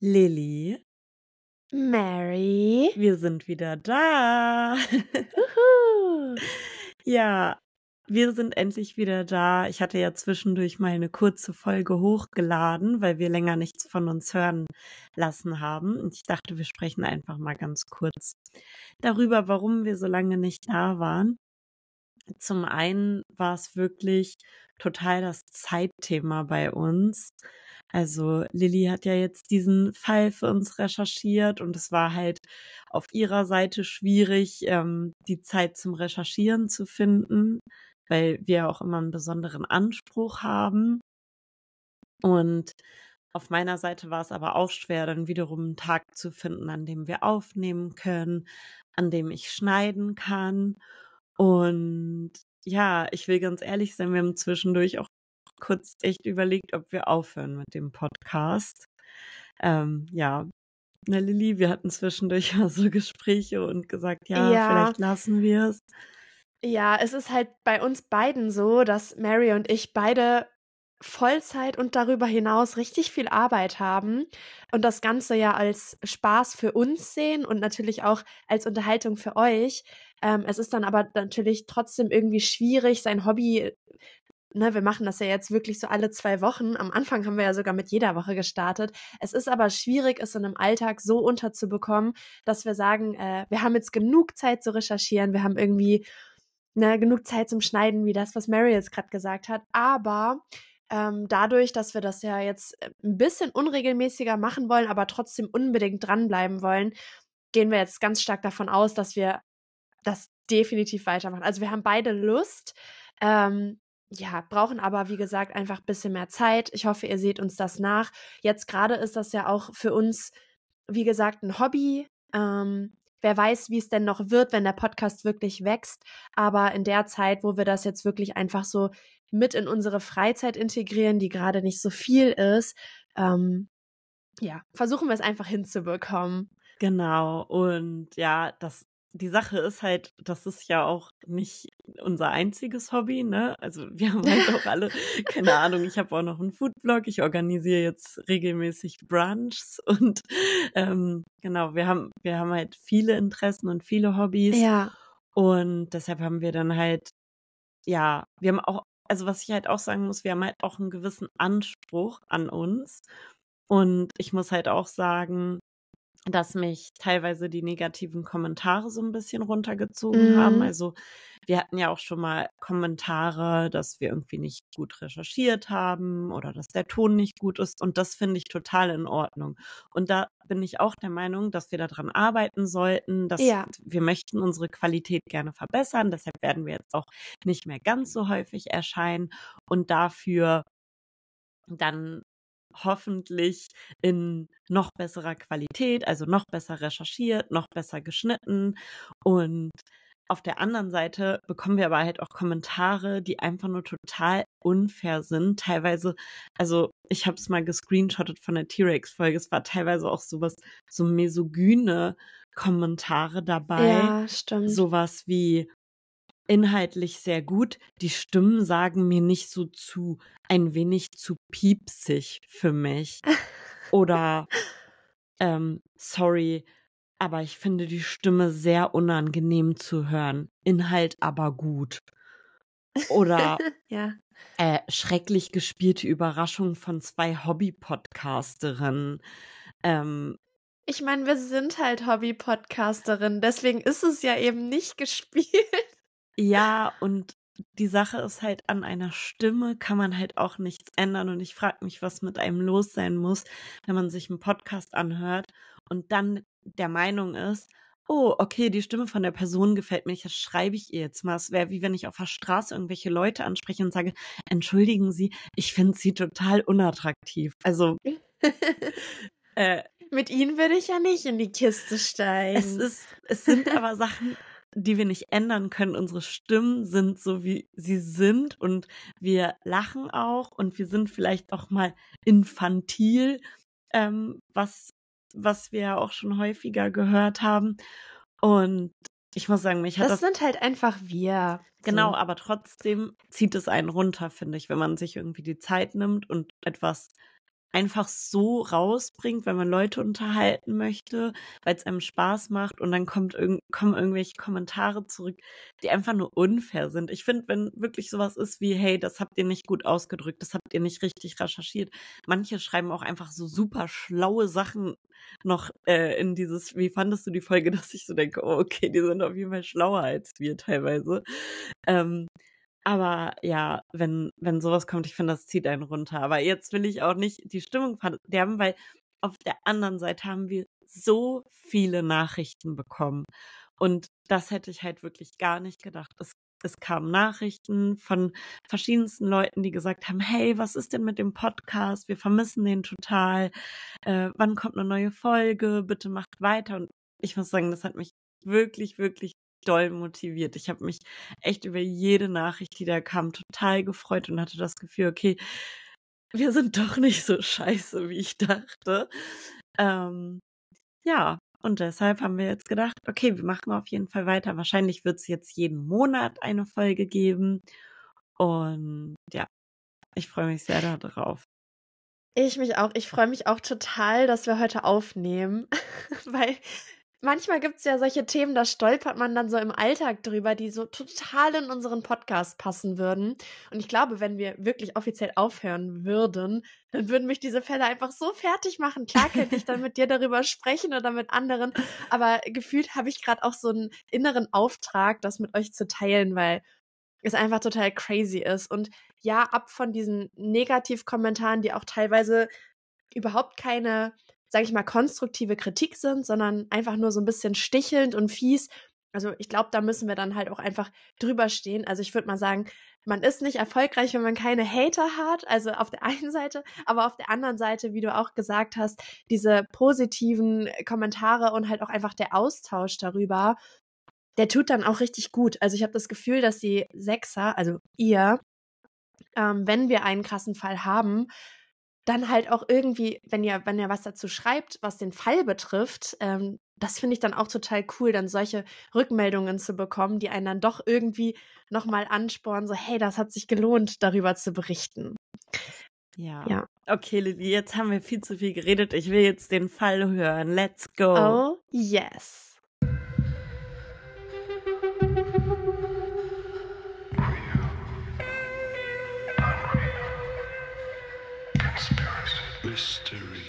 Lilly, Mary. wir sind wieder da. Uhu. Ja, wir sind endlich wieder da. Ich hatte ja zwischendurch mal eine kurze Folge hochgeladen, weil wir länger nichts von uns hören lassen haben. Und ich dachte, wir sprechen einfach mal ganz kurz darüber, warum wir so lange nicht da waren. Zum einen war es wirklich total das Zeitthema bei uns. Also Lilly hat ja jetzt diesen Fall für uns recherchiert und es war halt auf ihrer Seite schwierig, ähm, die Zeit zum Recherchieren zu finden, weil wir auch immer einen besonderen Anspruch haben. Und auf meiner Seite war es aber auch schwer, dann wiederum einen Tag zu finden, an dem wir aufnehmen können, an dem ich schneiden kann. Und ja, ich will ganz ehrlich sein, wir haben zwischendurch auch kurz echt überlegt, ob wir aufhören mit dem Podcast. Ähm, ja, na Lilly, wir hatten zwischendurch mal so Gespräche und gesagt, ja, Ja. vielleicht lassen wir es. Ja, es ist halt bei uns beiden so, dass Mary und ich beide Vollzeit und darüber hinaus richtig viel Arbeit haben und das Ganze ja als Spaß für uns sehen und natürlich auch als Unterhaltung für euch. Ähm, es ist dann aber natürlich trotzdem irgendwie schwierig, sein Hobby, ne, wir machen das ja jetzt wirklich so alle zwei Wochen. Am Anfang haben wir ja sogar mit jeder Woche gestartet. Es ist aber schwierig, es in einem Alltag so unterzubekommen, dass wir sagen, äh, wir haben jetzt genug Zeit zu recherchieren, wir haben irgendwie ne, genug Zeit zum Schneiden, wie das, was Mary jetzt gerade gesagt hat. Aber ähm, dadurch, dass wir das ja jetzt äh, ein bisschen unregelmäßiger machen wollen, aber trotzdem unbedingt dranbleiben wollen, gehen wir jetzt ganz stark davon aus, dass wir das definitiv weitermachen. Also wir haben beide Lust, ähm, ja, brauchen aber, wie gesagt, einfach ein bisschen mehr Zeit. Ich hoffe, ihr seht uns das nach. Jetzt gerade ist das ja auch für uns, wie gesagt, ein Hobby. Ähm, wer weiß, wie es denn noch wird, wenn der Podcast wirklich wächst. Aber in der Zeit, wo wir das jetzt wirklich einfach so mit in unsere Freizeit integrieren, die gerade nicht so viel ist, ähm, ja, versuchen wir es einfach hinzubekommen. Genau. Und ja, das, die Sache ist halt, das ist ja auch nicht unser einziges Hobby, ne? Also wir haben halt auch alle, keine Ahnung, ich habe auch noch einen Foodblog, ich organisiere jetzt regelmäßig Brunchs und ähm, genau, wir haben, wir haben halt viele Interessen und viele Hobbys. Ja, Und deshalb haben wir dann halt, ja, wir haben auch, also was ich halt auch sagen muss, wir haben halt auch einen gewissen Anspruch an uns. Und ich muss halt auch sagen, dass mich teilweise die negativen Kommentare so ein bisschen runtergezogen haben. Mhm. Also wir hatten ja auch schon mal Kommentare, dass wir irgendwie nicht gut recherchiert haben oder dass der Ton nicht gut ist. Und das finde ich total in Ordnung. Und da bin ich auch der Meinung, dass wir daran arbeiten sollten, dass Ja. wir möchten unsere Qualität gerne verbessern. Deshalb werden wir jetzt auch nicht mehr ganz so häufig erscheinen und dafür dann hoffentlich in noch besserer Qualität, also noch besser recherchiert, noch besser geschnitten. Und auf der anderen Seite bekommen wir aber halt auch Kommentare, die einfach nur total unfair sind. Teilweise, also ich habe es mal gescreenshottet von der T-Rex-Folge, es war teilweise auch sowas, so misogyne Kommentare dabei. ja, stimmt. Sowas wie inhaltlich sehr gut. Die Stimmen sagen mir nicht so zu, ein wenig zu piepsig für mich. Oder, ähm, sorry, aber ich finde die Stimme sehr unangenehm zu hören. Inhalt aber gut. Oder ja. äh, schrecklich gespielte Überraschung von zwei Hobby-Podcasterinnen. Ähm, Ich meine, wir sind halt Hobby-Podcasterin, deswegen ist es ja eben nicht gespielt. Ja, und die Sache ist halt, an einer Stimme kann man halt auch nichts ändern. Und ich frage mich, was mit einem los sein muss, wenn man sich einen Podcast anhört und dann der Meinung ist, oh, okay, die Stimme von der Person gefällt mir nicht, das schreibe ich ihr jetzt mal. Es wäre wie wenn ich auf der Straße irgendwelche Leute anspreche und sage, entschuldigen Sie, ich finde sie total unattraktiv. Also, äh, Mit ihnen würde ich ja nicht in die Kiste steigen. es ist, es sind aber Sachen, die wir nicht ändern können. Unsere Stimmen sind so, wie sie sind und wir lachen auch und wir sind vielleicht auch mal infantil, ähm, was, was wir ja auch schon häufiger gehört haben. Und ich muss sagen, mich hat das das, sind halt einfach wir. genau, So. aber trotzdem zieht es einen runter, finde ich, wenn man sich irgendwie die Zeit nimmt und etwas einfach so rausbringt, wenn man Leute unterhalten möchte, weil es einem Spaß macht und dann kommt irg kommen irgendwelche Kommentare zurück, die einfach nur unfair sind. Ich finde, wenn wirklich sowas ist wie, hey, das habt ihr nicht gut ausgedrückt, das habt ihr nicht richtig recherchiert. Manche schreiben auch einfach so super schlaue Sachen noch äh, in dieses, wie fandest du die Folge, dass ich so denke, oh, okay, die sind auf jeden Fall schlauer als wir teilweise. Ähm, aber ja, wenn, wenn sowas kommt, ich finde, das zieht einen runter. Aber jetzt will ich auch nicht die Stimmung verderben, weil auf der anderen Seite haben wir so viele Nachrichten bekommen. Und das hätte ich halt wirklich gar nicht gedacht. Es, es kamen Nachrichten von verschiedensten Leuten, die gesagt haben, hey, was ist denn mit dem Podcast? Wir vermissen den total. Äh, wann kommt eine neue Folge? Bitte macht weiter. Und ich muss sagen, das hat mich wirklich, wirklich doll motiviert. Ich habe mich echt über jede Nachricht, die da kam, total gefreut und hatte das Gefühl, okay, wir sind doch nicht so scheiße, wie ich dachte. Ähm, ja, und deshalb haben wir jetzt gedacht, okay, wir machen auf jeden Fall weiter. Wahrscheinlich wird es jetzt jeden Monat eine Folge geben. Und ja, ich freue mich sehr darauf. Ich mich auch. Ich freue mich auch total, dass wir heute aufnehmen, weil Manchmal gibt es ja solche Themen, da stolpert man dann so im Alltag drüber, die so total in unseren Podcast passen würden. Und ich glaube, wenn wir wirklich offiziell aufhören würden, dann würden mich diese Fälle einfach so fertig machen. Klar könnte ich dann mit dir darüber sprechen oder mit anderen, aber gefühlt habe ich gerade auch so einen inneren Auftrag, das mit euch zu teilen, weil es einfach total crazy ist. Und ja, ab von diesen Negativkommentaren, die auch teilweise überhaupt keine sage ich mal, konstruktive Kritik sind, sondern einfach nur so ein bisschen stichelnd und fies. Also ich glaube, da müssen wir dann halt auch einfach drüber stehen. Also ich würde mal sagen, man ist nicht erfolgreich, wenn man keine Hater hat, also auf der einen Seite, aber auf der anderen Seite, wie du auch gesagt hast, diese positiven Kommentare und halt auch einfach der Austausch darüber, der tut dann auch richtig gut. Also ich habe das Gefühl, dass die Sechser, also ihr, ähm, wenn wir einen krassen Fall haben, dann halt auch irgendwie, wenn ihr, wenn ihr was dazu schreibt, was den Fall betrifft, ähm, das finde ich dann auch total cool, dann solche Rückmeldungen zu bekommen, die einen dann doch irgendwie nochmal anspornen, so, hey, das hat sich gelohnt, darüber zu berichten. Ja. ja. Okay, Lili, jetzt haben wir viel zu viel geredet. Ich will jetzt den Fall hören. Let's go. Oh, yes. Mystery.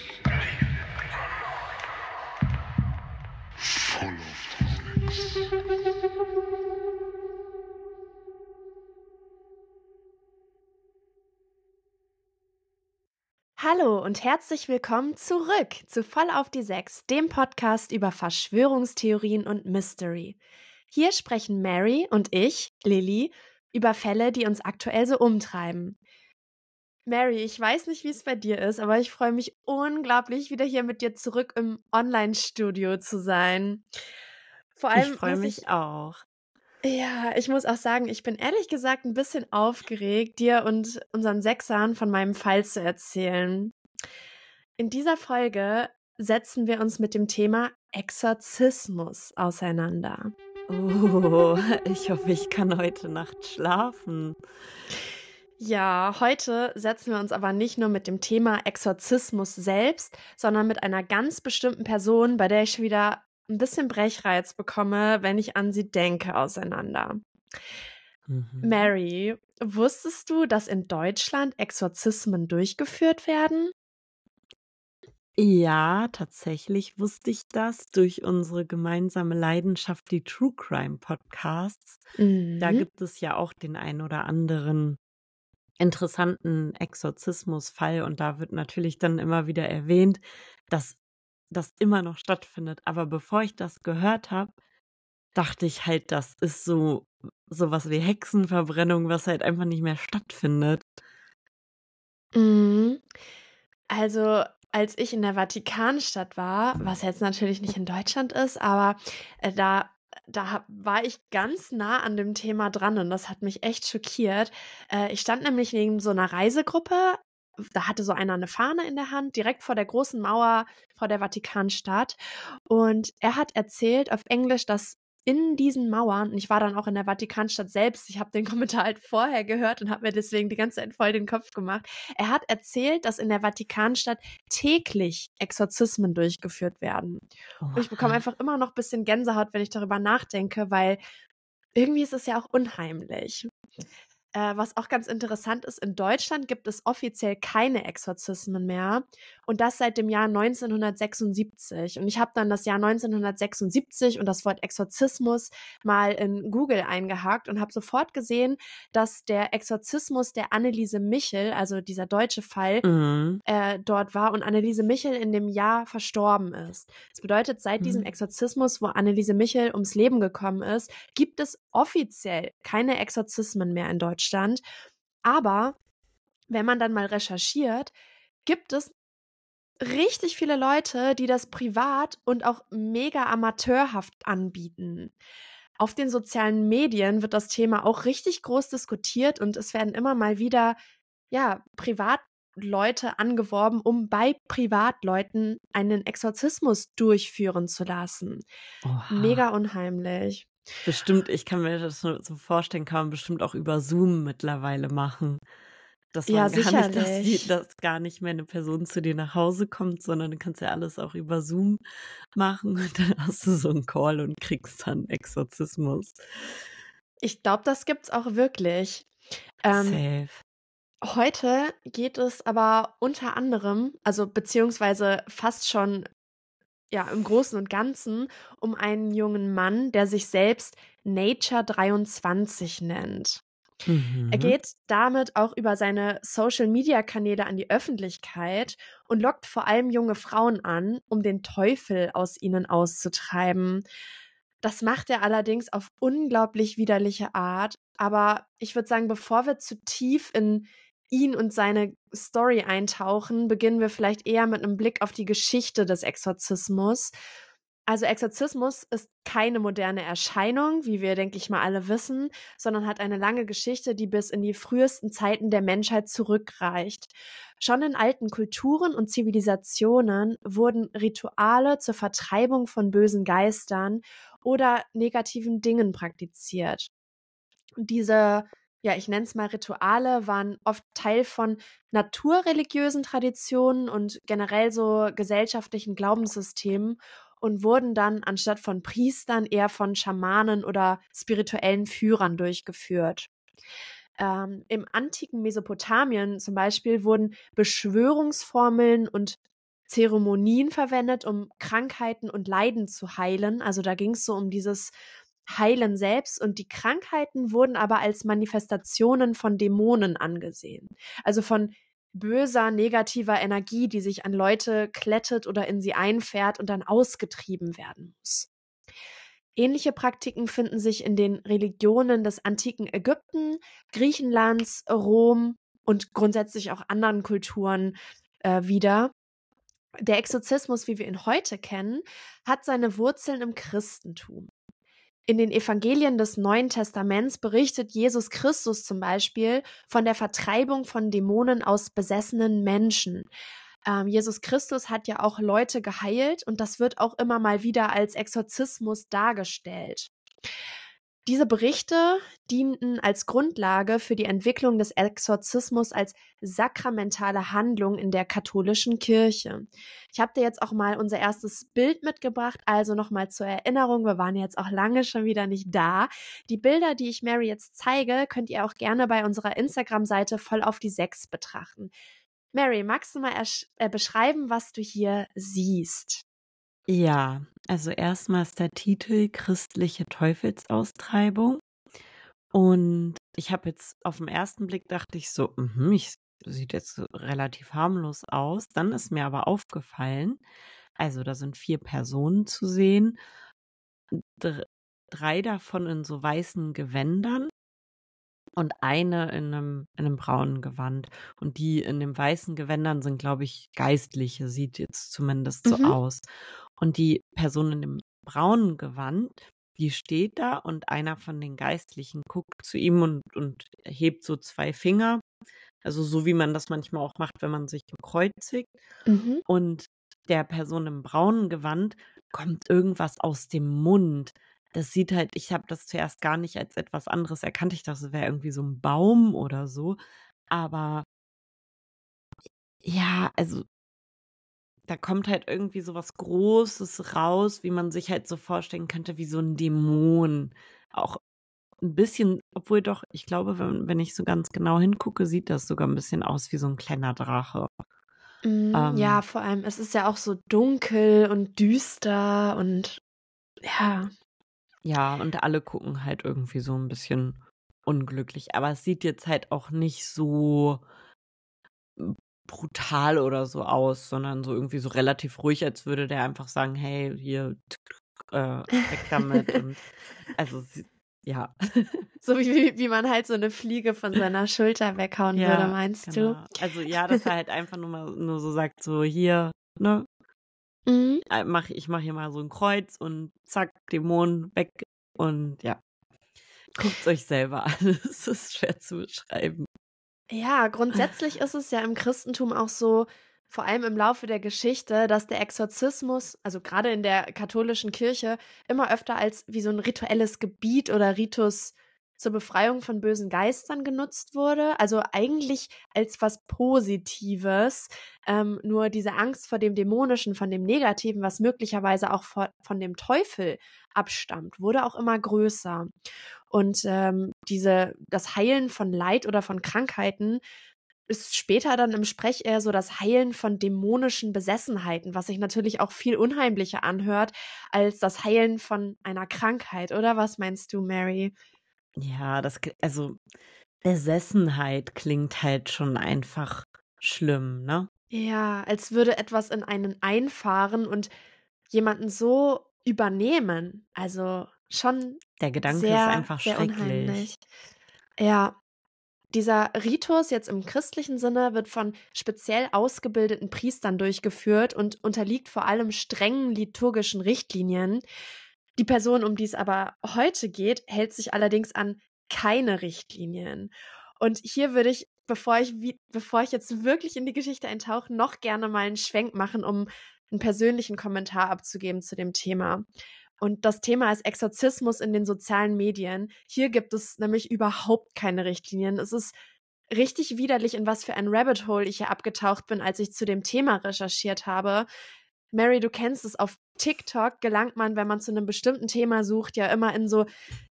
Full of Hallo und herzlich willkommen zurück zu Voll auf die Sechs, dem Podcast über Verschwörungstheorien und Mystery. Hier sprechen Mary und ich, Lilly, über Fälle, die uns aktuell so umtreiben. Mary, ich weiß nicht, wie es bei dir ist, aber ich freue mich unglaublich, wieder hier mit dir zurück im Online-Studio zu sein. Vor allem. Ich freue mich ich, auch. Ja, ich muss auch sagen, ich bin ehrlich gesagt ein bisschen aufgeregt, dir und unseren Sechsern von meinem Fall zu erzählen. In dieser Folge setzen wir uns mit dem Thema Exorzismus auseinander. Oh, ich hoffe, ich kann heute Nacht schlafen. Ja, heute setzen wir uns aber nicht nur mit dem Thema Exorzismus selbst, sondern mit einer ganz bestimmten Person, bei der ich wieder ein bisschen Brechreiz bekomme, wenn ich an sie denke, auseinander. Mhm. Mary, wusstest du, dass in Deutschland Exorzismen durchgeführt werden? Ja, tatsächlich wusste ich das durch unsere gemeinsame Leidenschaft, die True Crime Podcasts. Mhm. Da gibt es ja auch den ein oder anderen interessanten Exorzismusfall und da wird natürlich dann immer wieder erwähnt, dass das immer noch stattfindet. Aber bevor ich das gehört habe, dachte ich halt, das ist so sowas wie Hexenverbrennung, was halt einfach nicht mehr stattfindet. Mhm. Also als ich in der Vatikanstadt war, was jetzt natürlich nicht in Deutschland ist, aber äh, da da war ich ganz nah an dem Thema dran und das hat mich echt schockiert. Äh, ich stand nämlich neben so einer Reisegruppe. Da hatte so einer eine Fahne in der Hand, direkt vor der großen Mauer vor der Vatikanstadt. Und er hat erzählt auf Englisch, dass in diesen Mauern, und ich war dann auch in der Vatikanstadt selbst, ich habe den Kommentar halt vorher gehört und habe mir deswegen die ganze Zeit voll den Kopf gemacht. Er hat erzählt, dass in der Vatikanstadt täglich Exorzismen durchgeführt werden. Und ich bekomme einfach immer noch ein bisschen Gänsehaut, wenn ich darüber nachdenke, weil irgendwie ist es ja auch unheimlich. Äh, was auch ganz interessant ist, in Deutschland gibt es offiziell keine Exorzismen mehr und das seit dem Jahr 1976. Und ich habe dann das Jahr 1976 und das Wort Exorzismus mal in Google eingehakt und habe sofort gesehen, dass der Exorzismus der Anneliese Michel, also dieser deutsche Fall, mhm. äh, dort war und Anneliese Michel in dem Jahr verstorben ist. Das bedeutet, seit mhm. diesem Exorzismus, wo Anneliese Michel ums Leben gekommen ist, gibt es offiziell keine Exorzismen mehr in Deutschland. Deutschland. Aber wenn man dann mal recherchiert, gibt es richtig viele Leute, die das privat und auch mega amateurhaft anbieten. Auf den sozialen Medien wird das Thema auch richtig groß diskutiert und es werden immer mal wieder, ja, Privatleute angeworben, um bei Privatleuten einen Exorzismus durchführen zu lassen. Oha. Mega unheimlich. Bestimmt, ich kann mir das so vorstellen, kann man bestimmt auch über Zoom mittlerweile machen. Dass man ja, gar nicht, dass, dass gar nicht mehr eine Person zu dir nach Hause kommt, sondern du kannst ja alles auch über Zoom machen und dann hast du so einen Call und kriegst dann Exorzismus. Ich glaube, das gibt's auch wirklich. Ähm, Safe. Heute geht es aber unter anderem, also beziehungsweise fast schon ja, im Großen und Ganzen um einen jungen Mann, der sich selbst Nature 23 nennt. Mhm. Er geht damit auch über seine Social-Media-Kanäle an die Öffentlichkeit und lockt vor allem junge Frauen an, um den Teufel aus ihnen auszutreiben. Das macht er allerdings auf unglaublich widerliche Art. Aber ich würde sagen, bevor wir zu tief in ihn und seine Story eintauchen, beginnen wir vielleicht eher mit einem Blick auf die Geschichte des Exorzismus. Also Exorzismus ist keine moderne Erscheinung, wie wir, denke ich mal, alle wissen, sondern hat eine lange Geschichte, die bis in die frühesten Zeiten der Menschheit zurückreicht. Schon in alten Kulturen und Zivilisationen wurden Rituale zur Vertreibung von bösen Geistern oder negativen Dingen praktiziert. Diese ja, ich nenne es mal Rituale, waren oft Teil von naturreligiösen Traditionen und generell so gesellschaftlichen Glaubenssystemen und wurden dann anstatt von Priestern eher von Schamanen oder spirituellen Führern durchgeführt. Ähm, Im antiken Mesopotamien zum Beispiel wurden Beschwörungsformeln und Zeremonien verwendet, um Krankheiten und Leiden zu heilen. Also da ging es so um dieses Heilen selbst und die Krankheiten wurden aber als Manifestationen von Dämonen angesehen. Also von böser, negativer Energie, die sich an Leute klettet oder in sie einfährt und dann ausgetrieben werden muss. Ähnliche Praktiken finden sich in den Religionen des antiken Ägypten, Griechenlands, Rom und grundsätzlich auch anderen Kulturen äh, wieder. Der Exorzismus, wie wir ihn heute kennen, hat seine Wurzeln im Christentum. In den Evangelien des Neuen Testaments berichtet Jesus Christus zum Beispiel von der Vertreibung von Dämonen aus besessenen Menschen. Ähm, Jesus Christus hat ja auch Leute geheilt und das wird auch immer mal wieder als Exorzismus dargestellt. Diese Berichte dienten als Grundlage für die Entwicklung des Exorzismus als sakramentale Handlung in der katholischen Kirche. Ich habe dir jetzt auch mal unser erstes Bild mitgebracht, also nochmal zur Erinnerung, wir waren jetzt auch lange schon wieder nicht da. Die Bilder, die ich Mary jetzt zeige, könnt ihr auch gerne bei unserer Instagram-Seite voll auf die sechs betrachten. Mary, magst du mal äh, beschreiben, was du hier siehst? Ja, also erstmal ist der Titel Christliche Teufelsaustreibung. Und ich habe jetzt auf den ersten Blick dachte ich so, mhm, ich, sieht jetzt relativ harmlos aus. Dann ist mir aber aufgefallen, also da sind vier Personen zu sehen, drei davon in so weißen Gewändern und eine in einem, in einem braunen Gewand. Und die in den weißen Gewändern sind, glaube ich, Geistliche, sieht jetzt zumindest so mhm. aus. Und die Person in dem braunen Gewand, die steht da und einer von den Geistlichen guckt zu ihm und, und hebt so zwei Finger. Also so wie man das manchmal auch macht, wenn man sich bekreuzigt. Mhm. Und der Person im braunen Gewand kommt irgendwas aus dem Mund. Das sieht halt, ich habe das zuerst gar nicht als etwas anderes erkannt. Ich dachte, es wäre irgendwie so ein Baum oder so. Aber ja, also da kommt halt irgendwie so was Großes raus, wie man sich halt so vorstellen könnte, wie so ein Dämon. Auch ein bisschen, obwohl doch, ich glaube, wenn, wenn ich so ganz genau hingucke, sieht das sogar ein bisschen aus wie so ein kleiner Drache. Mm, ähm, ja, vor allem, es ist ja auch so dunkel und düster und ja. Ja, und alle gucken halt irgendwie so ein bisschen unglücklich. Aber es sieht jetzt halt auch nicht so brutal oder so aus, sondern so irgendwie so relativ ruhig, als würde der einfach sagen, hey, hier, äh, weg damit. und, also, ja. So wie, wie man halt so eine Fliege von seiner Schulter weghauen ja, würde, meinst genau. du? Also ja, dass er halt einfach nur mal nur so sagt, so hier, ne? Mhm. Äh, mach, ich mache hier mal so ein Kreuz und zack, Dämon weg und ja. Guckt euch selber an. Es ist schwer zu beschreiben. Ja, grundsätzlich ist es ja im Christentum auch so, vor allem im Laufe der Geschichte, dass der Exorzismus, also gerade in der katholischen Kirche, immer öfter als wie so ein rituelles Gebiet oder Ritus zur Befreiung von bösen Geistern genutzt wurde. Also eigentlich als was Positives. Ähm, nur diese Angst vor dem Dämonischen, von dem Negativen, was möglicherweise auch vor, von dem Teufel abstammt, wurde auch immer größer. Und ähm, diese, das Heilen von Leid oder von Krankheiten ist später dann im Sprech eher so das Heilen von dämonischen Besessenheiten, was sich natürlich auch viel unheimlicher anhört als das Heilen von einer Krankheit, oder was meinst du, Mary? Ja, das, also Besessenheit klingt halt schon einfach schlimm, ne? Ja, als würde etwas in einen einfahren und jemanden so übernehmen. Also schon. Der Gedanke sehr, ist einfach schrecklich. Unheimlich. Ja, dieser Ritus jetzt im christlichen Sinne wird von speziell ausgebildeten Priestern durchgeführt und unterliegt vor allem strengen liturgischen Richtlinien. Die Person, um die es aber heute geht, hält sich allerdings an keine Richtlinien. Und hier würde ich, bevor ich, bevor ich jetzt wirklich in die Geschichte eintauche, noch gerne mal einen Schwenk machen, um einen persönlichen Kommentar abzugeben zu dem Thema. Und das Thema ist Exorzismus in den sozialen Medien. Hier gibt es nämlich überhaupt keine Richtlinien. Es ist richtig widerlich, in was für ein Rabbit Hole ich hier abgetaucht bin, als ich zu dem Thema recherchiert habe. Mary, du kennst es, auf TikTok gelangt man, wenn man zu einem bestimmten Thema sucht, ja immer in so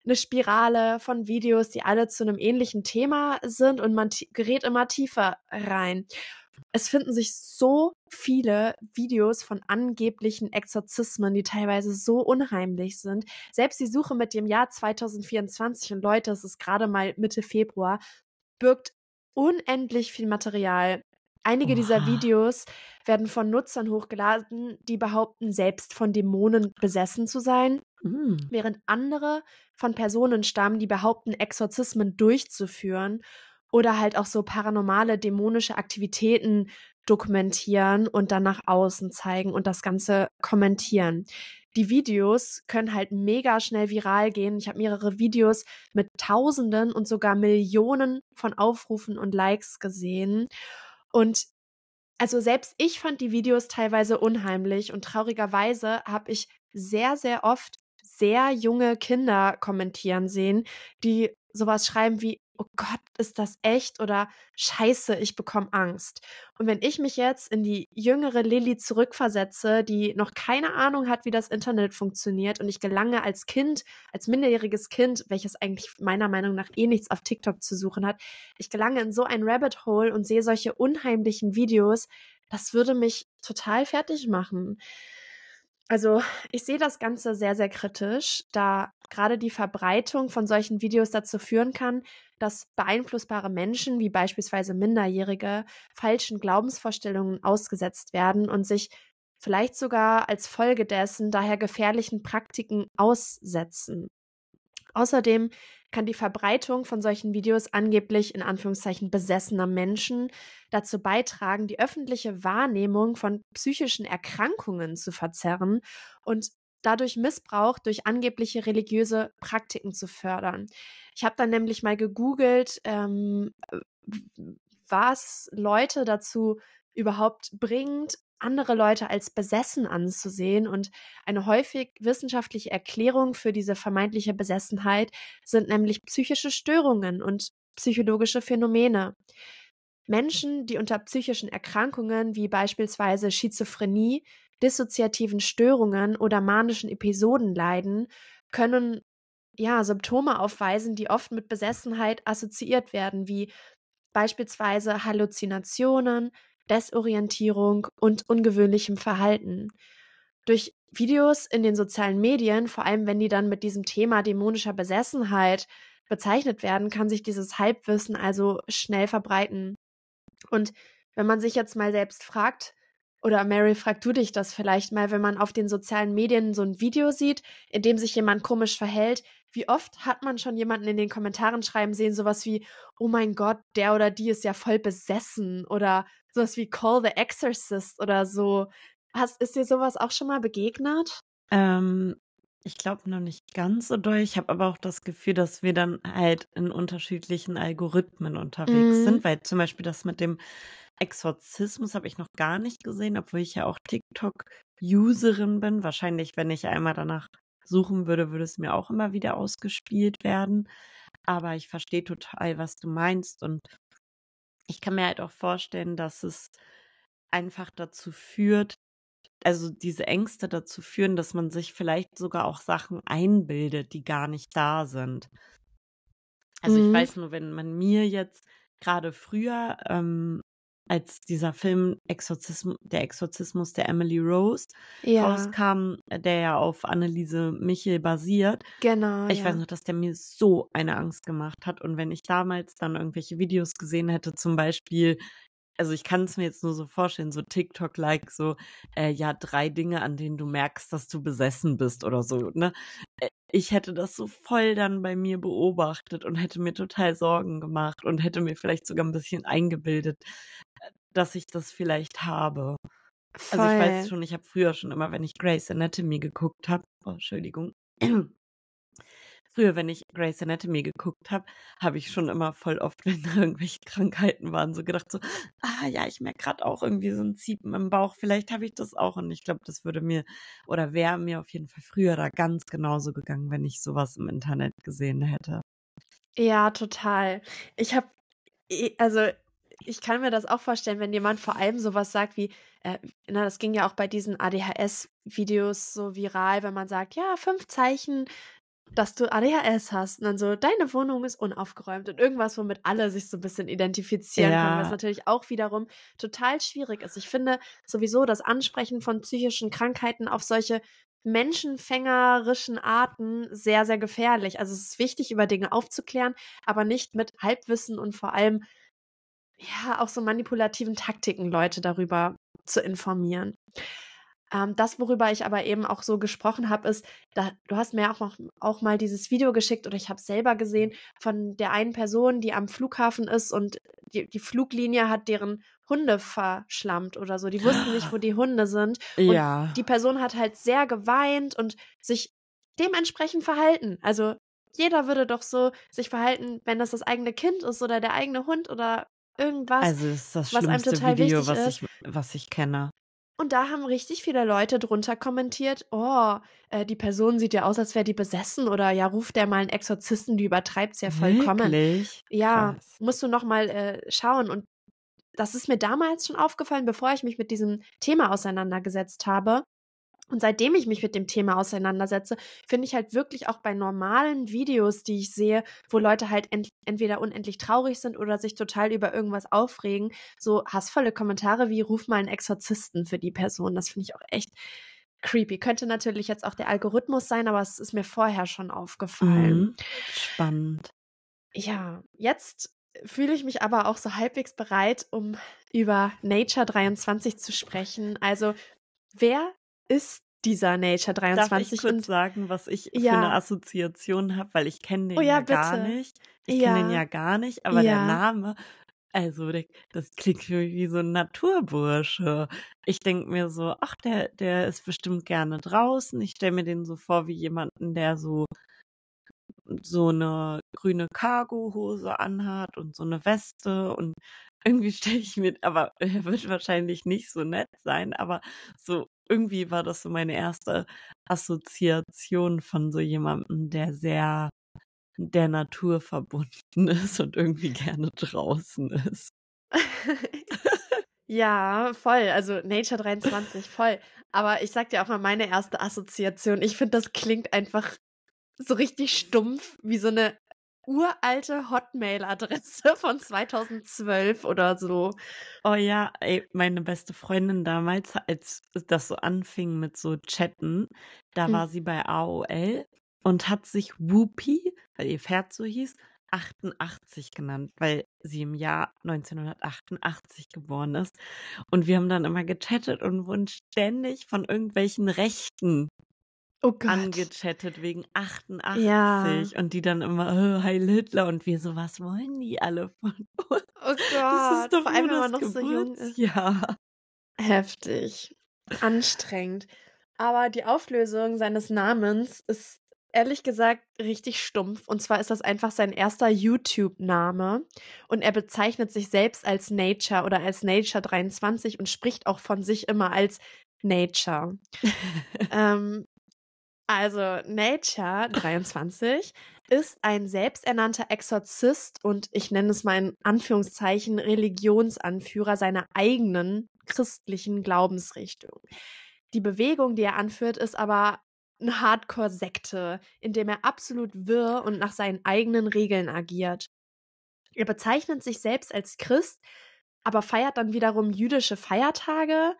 eine Spirale von Videos, die alle zu einem ähnlichen Thema sind und man gerät immer tiefer rein. Es finden sich so viele Videos von angeblichen Exorzismen, die teilweise so unheimlich sind. Selbst die Suche mit dem Jahr 2024 und Leute, es ist gerade mal Mitte Februar, birgt unendlich viel Material. Einige Oha. dieser Videos werden von Nutzern hochgeladen, die behaupten, selbst von Dämonen besessen zu sein, mhm. während andere von Personen stammen, die behaupten, Exorzismen durchzuführen oder halt auch so paranormale, dämonische Aktivitäten dokumentieren und dann nach außen zeigen und das Ganze kommentieren. Die Videos können halt mega schnell viral gehen. Ich habe mehrere Videos mit Tausenden und sogar Millionen von Aufrufen und Likes gesehen. Und also selbst ich fand die Videos teilweise unheimlich und traurigerweise habe ich sehr, sehr oft sehr junge Kinder kommentieren sehen, die sowas schreiben wie, oh Gott, ist das echt oder scheiße, ich bekomme Angst. Und wenn ich mich jetzt in die jüngere Lilly zurückversetze, die noch keine Ahnung hat, wie das Internet funktioniert und ich gelange als Kind, als minderjähriges Kind, welches eigentlich meiner Meinung nach eh nichts auf TikTok zu suchen hat, ich gelange in so ein Rabbit Hole und sehe solche unheimlichen Videos, das würde mich total fertig machen. Also ich sehe das Ganze sehr, sehr kritisch, da gerade die Verbreitung von solchen Videos dazu führen kann, dass beeinflussbare Menschen, wie beispielsweise Minderjährige, falschen Glaubensvorstellungen ausgesetzt werden und sich vielleicht sogar als Folge dessen daher gefährlichen Praktiken aussetzen. Außerdem kann die Verbreitung von solchen Videos angeblich in Anführungszeichen besessener Menschen dazu beitragen, die öffentliche Wahrnehmung von psychischen Erkrankungen zu verzerren und dadurch Missbrauch durch angebliche religiöse Praktiken zu fördern. Ich habe dann nämlich mal gegoogelt, ähm, was Leute dazu überhaupt bringt, andere Leute als besessen anzusehen. Und eine häufig wissenschaftliche Erklärung für diese vermeintliche Besessenheit sind nämlich psychische Störungen und psychologische Phänomene. Menschen, die unter psychischen Erkrankungen wie beispielsweise Schizophrenie, dissoziativen Störungen oder manischen Episoden leiden, können ja Symptome aufweisen, die oft mit Besessenheit assoziiert werden, wie beispielsweise Halluzinationen, Desorientierung und ungewöhnlichem Verhalten. Durch Videos in den sozialen Medien, vor allem wenn die dann mit diesem Thema dämonischer Besessenheit bezeichnet werden, kann sich dieses Halbwissen also schnell verbreiten. Und wenn man sich jetzt mal selbst fragt, oder Mary, frag du dich das vielleicht mal, wenn man auf den sozialen Medien so ein Video sieht, in dem sich jemand komisch verhält, wie oft hat man schon jemanden in den Kommentaren schreiben sehen, sowas wie, oh mein Gott, der oder die ist ja voll besessen oder sowas wie Call the Exorcist oder so. Hast, ist dir sowas auch schon mal begegnet? Ähm, ich glaube noch nicht ganz so doll. Ich habe aber auch das Gefühl, dass wir dann halt in unterschiedlichen Algorithmen unterwegs mhm. sind, weil zum Beispiel das mit dem Exorzismus habe ich noch gar nicht gesehen, obwohl ich ja auch TikTok-Userin bin. Wahrscheinlich, wenn ich einmal danach suchen würde, würde es mir auch immer wieder ausgespielt werden. Aber ich verstehe total, was du meinst. Und ich kann mir halt auch vorstellen, dass es einfach dazu führt, also diese Ängste dazu führen, dass man sich vielleicht sogar auch Sachen einbildet, die gar nicht da sind. Also mhm. ich weiß nur, wenn man mir jetzt gerade früher ähm, als dieser Film Exorzismus, der Exorzismus der Emily Rose ja. rauskam, der ja auf Anneliese Michel basiert. Genau. Ich ja. weiß noch, dass der mir so eine Angst gemacht hat. Und wenn ich damals dann irgendwelche Videos gesehen hätte, zum Beispiel, also ich kann es mir jetzt nur so vorstellen, so TikTok-like, so, äh, ja, drei Dinge, an denen du merkst, dass du besessen bist oder so, ne? Äh, ich hätte das so voll dann bei mir beobachtet und hätte mir total Sorgen gemacht und hätte mir vielleicht sogar ein bisschen eingebildet, dass ich das vielleicht habe. Voll. Also ich weiß schon, ich habe früher schon immer, wenn ich Grey's Anatomy geguckt habe, oh, Entschuldigung, früher, wenn ich Grey's Anatomy geguckt habe, habe ich schon immer voll oft, wenn da irgendwelche Krankheiten waren, so gedacht, so, ah ja, ich merke gerade auch irgendwie so ein Ziepen im Bauch, vielleicht habe ich das auch. Und ich glaube, das würde mir oder wäre mir auf jeden Fall früher da ganz genauso gegangen, wenn ich sowas im Internet gesehen hätte. Ja, total. Ich habe, also ich kann mir das auch vorstellen, wenn jemand vor allem sowas sagt wie, äh, na, das ging ja auch bei diesen ADHS-Videos so viral, wenn man sagt, ja, fünf Zeichen, dass du ADHS hast. Und dann so, deine Wohnung ist unaufgeräumt und irgendwas, womit alle sich so ein bisschen identifizieren ja. können, was natürlich auch wiederum total schwierig ist. Ich finde sowieso das Ansprechen von psychischen Krankheiten auf solche menschenfängerischen Arten sehr, sehr gefährlich. Also es ist wichtig, über Dinge aufzuklären, aber nicht mit Halbwissen und vor allem ja, auch so manipulativen Taktiken Leute darüber zu informieren. Ähm, das, worüber ich aber eben auch so gesprochen habe, ist, da, du hast mir auch, noch, auch mal dieses Video geschickt oder ich habe es selber gesehen von der einen Person, die am Flughafen ist und die, die Fluglinie hat deren Hunde verschlammt oder so. Die wussten nicht, wo die Hunde sind. Und ja. die Person hat halt sehr geweint und sich dementsprechend verhalten. Also jeder würde doch so sich verhalten, wenn das das eigene Kind ist oder der eigene Hund oder irgendwas, also ist das was einem total Video, was ist. Ich, was ich kenne. Und da haben richtig viele Leute drunter kommentiert, oh, äh, die Person sieht ja aus, als wäre die besessen oder ja, ruft der mal einen Exorzisten, die übertreibt es ja vollkommen. Wirklich? Ja, Krass. musst du noch mal äh, schauen. Und das ist mir damals schon aufgefallen, bevor ich mich mit diesem Thema auseinandergesetzt habe. Und seitdem ich mich mit dem Thema auseinandersetze, finde ich halt wirklich auch bei normalen Videos, die ich sehe, wo Leute halt ent entweder unendlich traurig sind oder sich total über irgendwas aufregen, so hassvolle Kommentare wie ruf mal einen Exorzisten für die Person. Das finde ich auch echt creepy. Könnte natürlich jetzt auch der Algorithmus sein, aber es ist mir vorher schon aufgefallen. Mhm. Spannend. Ja, jetzt fühle ich mich aber auch so halbwegs bereit, um über Nature 23 zu sprechen. Also, wer ist dieser Nature 23. Darf ich kurz sagen, was ich ja. für eine Assoziation habe, weil ich kenne den oh, ja, ja gar nicht. Ich ja. kenne den ja gar nicht, aber der Name, also das klingt wie so ein Naturbursche. Ich denke mir so, ach, der, der ist bestimmt gerne draußen. Ich stelle mir den so vor wie jemanden, der so so eine grüne Cargohose anhat und so eine Weste und irgendwie stelle ich mir, aber er wird wahrscheinlich nicht so nett sein, aber so irgendwie war das so meine erste Assoziation von so jemandem, der sehr der Natur verbunden ist und irgendwie gerne draußen ist. ja, voll. Also Nature 23, voll. Aber ich sag dir auch mal meine erste Assoziation. Ich finde, das klingt einfach so richtig stumpf, wie so eine uralte Hotmail-Adresse von 2012 oder so. Oh ja, ey, meine beste Freundin damals, als das so anfing mit so Chatten, da hm. war sie bei AOL und hat sich Whoopi, weil ihr Pferd so hieß, 88 genannt, weil sie im Jahr 1988 geboren ist. Und wir haben dann immer gechattet und wurden ständig von irgendwelchen Rechten oh angechattet wegen 88 ja. und die dann immer oh, Heil Hitler und wir so was wollen die alle von uns? Oh Gott, das ist doch vor allem wenn man noch Geburt. so jung ist. Ja. Heftig. Anstrengend. Aber die Auflösung seines Namens ist ehrlich gesagt richtig stumpf. Und zwar ist das einfach sein erster YouTube-Name. Und er bezeichnet sich selbst als Nature oder als Nature 23 und spricht auch von sich immer als Nature. ähm, also Nature 23 ist ein selbsternannter Exorzist und ich nenne es mal in Anführungszeichen Religionsanführer seiner eigenen christlichen Glaubensrichtung. Die Bewegung, die er anführt, ist aber eine Hardcore-Sekte, in dem er absolut wirr und nach seinen eigenen Regeln agiert. Er bezeichnet sich selbst als Christ, aber feiert dann wiederum jüdische Feiertage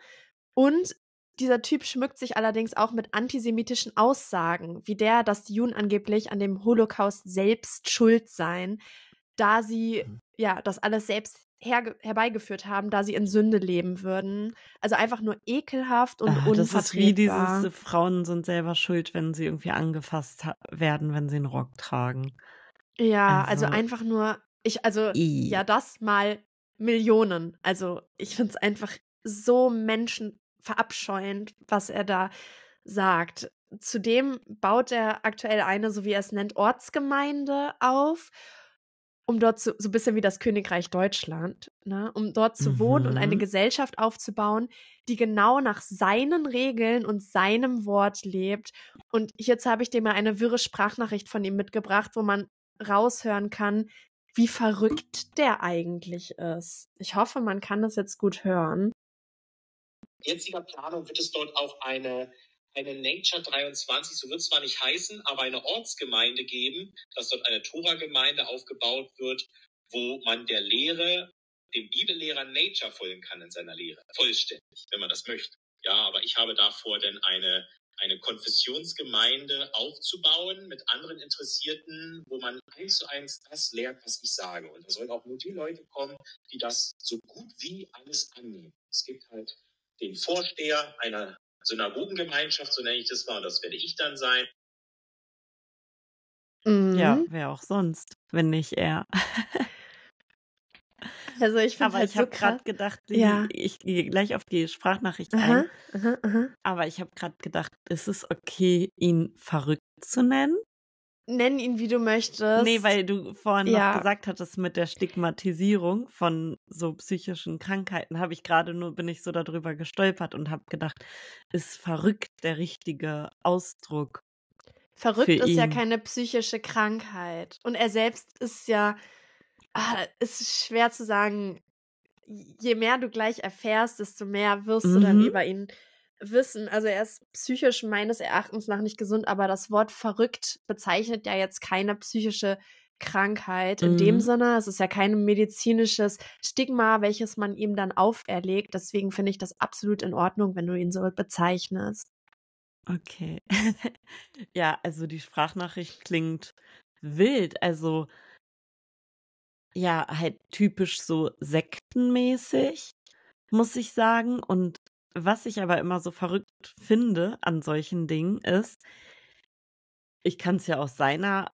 und dieser Typ schmückt sich allerdings auch mit antisemitischen Aussagen, wie der, dass die Juden angeblich an dem Holocaust selbst schuld seien, da sie mhm. ja das alles selbst her herbeigeführt haben, da sie in Sünde leben würden. Also einfach nur ekelhaft und ah, Das ist wie dieses, Frauen sind selber schuld, wenn sie irgendwie angefasst werden, wenn sie einen Rock tragen. Ja, also, also einfach nur, ich, also, I. ja, das mal Millionen. Also ich finde es einfach so Menschen, verabscheuend, was er da sagt. Zudem baut er aktuell eine, so wie er es nennt, Ortsgemeinde auf, um dort zu, so ein bisschen wie das Königreich Deutschland, ne, um dort zu mhm. wohnen und eine mhm. Gesellschaft aufzubauen, die genau nach seinen Regeln und seinem Wort lebt. Und jetzt habe ich dir mal eine wirre Sprachnachricht von ihm mitgebracht, wo man raushören kann, wie verrückt der eigentlich ist. Ich hoffe, man kann das jetzt gut hören jetziger Planung wird es dort auch eine, eine Nature 23, so wird es zwar nicht heißen, aber eine Ortsgemeinde geben, dass dort eine Tora-Gemeinde aufgebaut wird, wo man der Lehre, dem Bibellehrer Nature folgen kann in seiner Lehre. Vollständig, wenn man das möchte. Ja, aber ich habe davor denn eine, eine Konfessionsgemeinde aufzubauen mit anderen Interessierten, wo man eins zu eins das lehrt, was ich sage. Und da sollen auch nur die Leute kommen, die das so gut wie alles annehmen. Es gibt halt den Vorsteher einer Synagogengemeinschaft, so nenne ich das mal, und das werde ich dann sein. Mhm. Ja, wer auch sonst, wenn nicht er. Also ich finde halt ich habe gerade gedacht, ja. ich gehe gleich auf die Sprachnachricht aha, ein. Aha, aha. Aber ich habe gerade gedacht, ist es okay, ihn verrückt zu nennen? Nenn ihn, wie du möchtest. Nee, weil du vorhin ja. noch gesagt hattest mit der Stigmatisierung von so psychischen Krankheiten, habe ich gerade nur, bin ich so darüber gestolpert und habe gedacht, ist verrückt der richtige Ausdruck. Verrückt ist ihn. ja keine psychische Krankheit. Und er selbst ist ja, ah, ist schwer zu sagen, je mehr du gleich erfährst, desto mehr wirst mhm. du dann mhm. über ihn wissen. Also er ist psychisch meines Erachtens nach nicht gesund, aber das Wort verrückt bezeichnet ja jetzt keine psychische Krankheit in mhm. dem Sinne. Es ist ja kein medizinisches Stigma, welches man ihm dann auferlegt. Deswegen finde ich das absolut in Ordnung, wenn du ihn so bezeichnest. Okay. ja, also die Sprachnachricht klingt wild. Also ja, halt typisch so sektenmäßig, muss ich sagen. Und was ich aber immer so verrückt finde an solchen Dingen ist, ich kann es ja aus seiner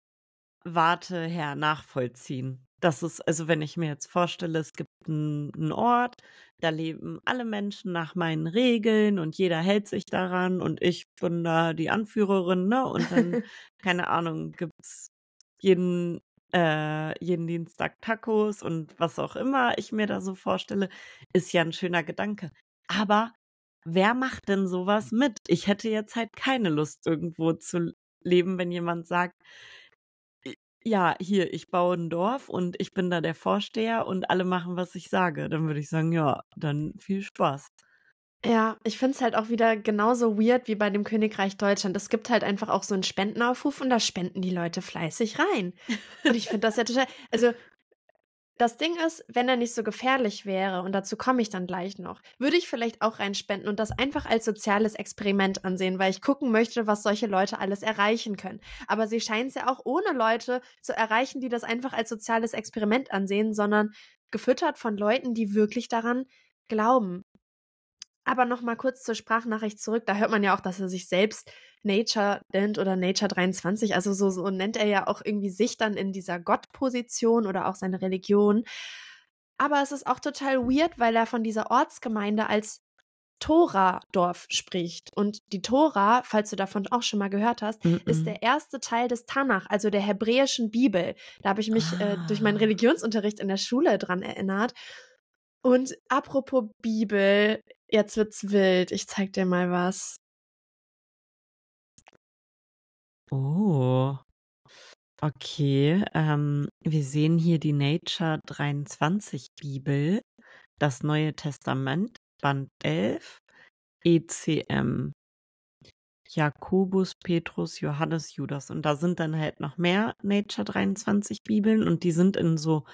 Warte her nachvollziehen. Das ist, also wenn ich mir jetzt vorstelle, es gibt einen Ort, da leben alle Menschen nach meinen Regeln und jeder hält sich daran und ich bin da die Anführerin, ne? Und dann, keine Ahnung, gibt's jeden äh, jeden Dienstag Tacos und was auch immer ich mir da so vorstelle, ist ja ein schöner Gedanke. Aber wer macht denn sowas mit? Ich hätte jetzt halt keine Lust, irgendwo zu leben, wenn jemand sagt, ja, hier, ich baue ein Dorf und ich bin da der Vorsteher und alle machen, was ich sage. Dann würde ich sagen, ja, dann viel Spaß. Ja, ich finde es halt auch wieder genauso weird wie bei dem Königreich Deutschland. Es gibt halt einfach auch so einen Spendenaufruf und da spenden die Leute fleißig rein. Und ich finde das ja total. Also, das Ding ist, wenn er nicht so gefährlich wäre, und dazu komme ich dann gleich noch, würde ich vielleicht auch reinspenden und das einfach als soziales Experiment ansehen, weil ich gucken möchte, was solche Leute alles erreichen können. Aber sie scheinen es ja auch ohne Leute zu erreichen, die das einfach als soziales Experiment ansehen, sondern gefüttert von Leuten, die wirklich daran glauben. Aber noch mal kurz zur Sprachnachricht zurück. Da hört man ja auch, dass er sich selbst Nature nennt oder Nature 23. Also so, so nennt er ja auch irgendwie sich dann in dieser Gottposition oder auch seine Religion. Aber es ist auch total weird, weil er von dieser Ortsgemeinde als Tora-Dorf spricht. Und die Tora, falls du davon auch schon mal gehört hast, mm -mm. ist der erste Teil des Tanach, also der hebräischen Bibel. Da habe ich mich ah. äh, durch meinen ah. Religionsunterricht in der Schule dran erinnert. Und apropos Bibel, Jetzt wird's wild. Ich zeig dir mal was. Oh. Okay, ähm, wir sehen hier die Nature 23 Bibel, das Neue Testament, Band 11, ECM. Jakobus, Petrus, Johannes, Judas. Und da sind dann halt noch mehr Nature 23 Bibeln und die sind in so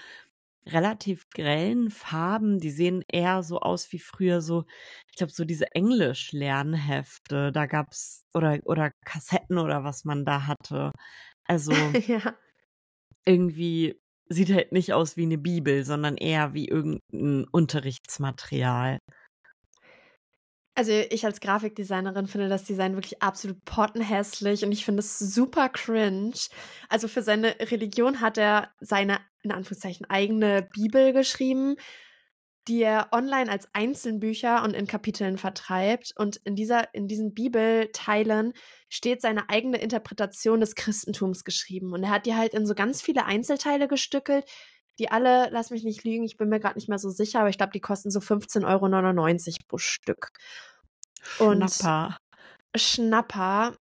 relativ grellen Farben. Die sehen eher so aus wie früher so, ich glaube, so diese Englisch-Lernhefte. Da gab's oder oder Kassetten oder was man da hatte. Also ja. irgendwie sieht halt nicht aus wie eine Bibel, sondern eher wie irgendein Unterrichtsmaterial. Also ich als Grafikdesignerin finde das Design wirklich absolut pottenhässlich und ich finde es super cringe. Also für seine Religion hat er seine, in Anführungszeichen, eigene Bibel geschrieben, die er online als Einzelbücher und in Kapiteln vertreibt. Und in, dieser, in diesen Bibelteilen steht seine eigene Interpretation des Christentums geschrieben. Und er hat die halt in so ganz viele Einzelteile gestückelt, die alle, lass mich nicht lügen, ich bin mir gerade nicht mehr so sicher, aber ich glaube, die kosten so 15,99 Euro pro Stück. Und Schnapper. Schnapper.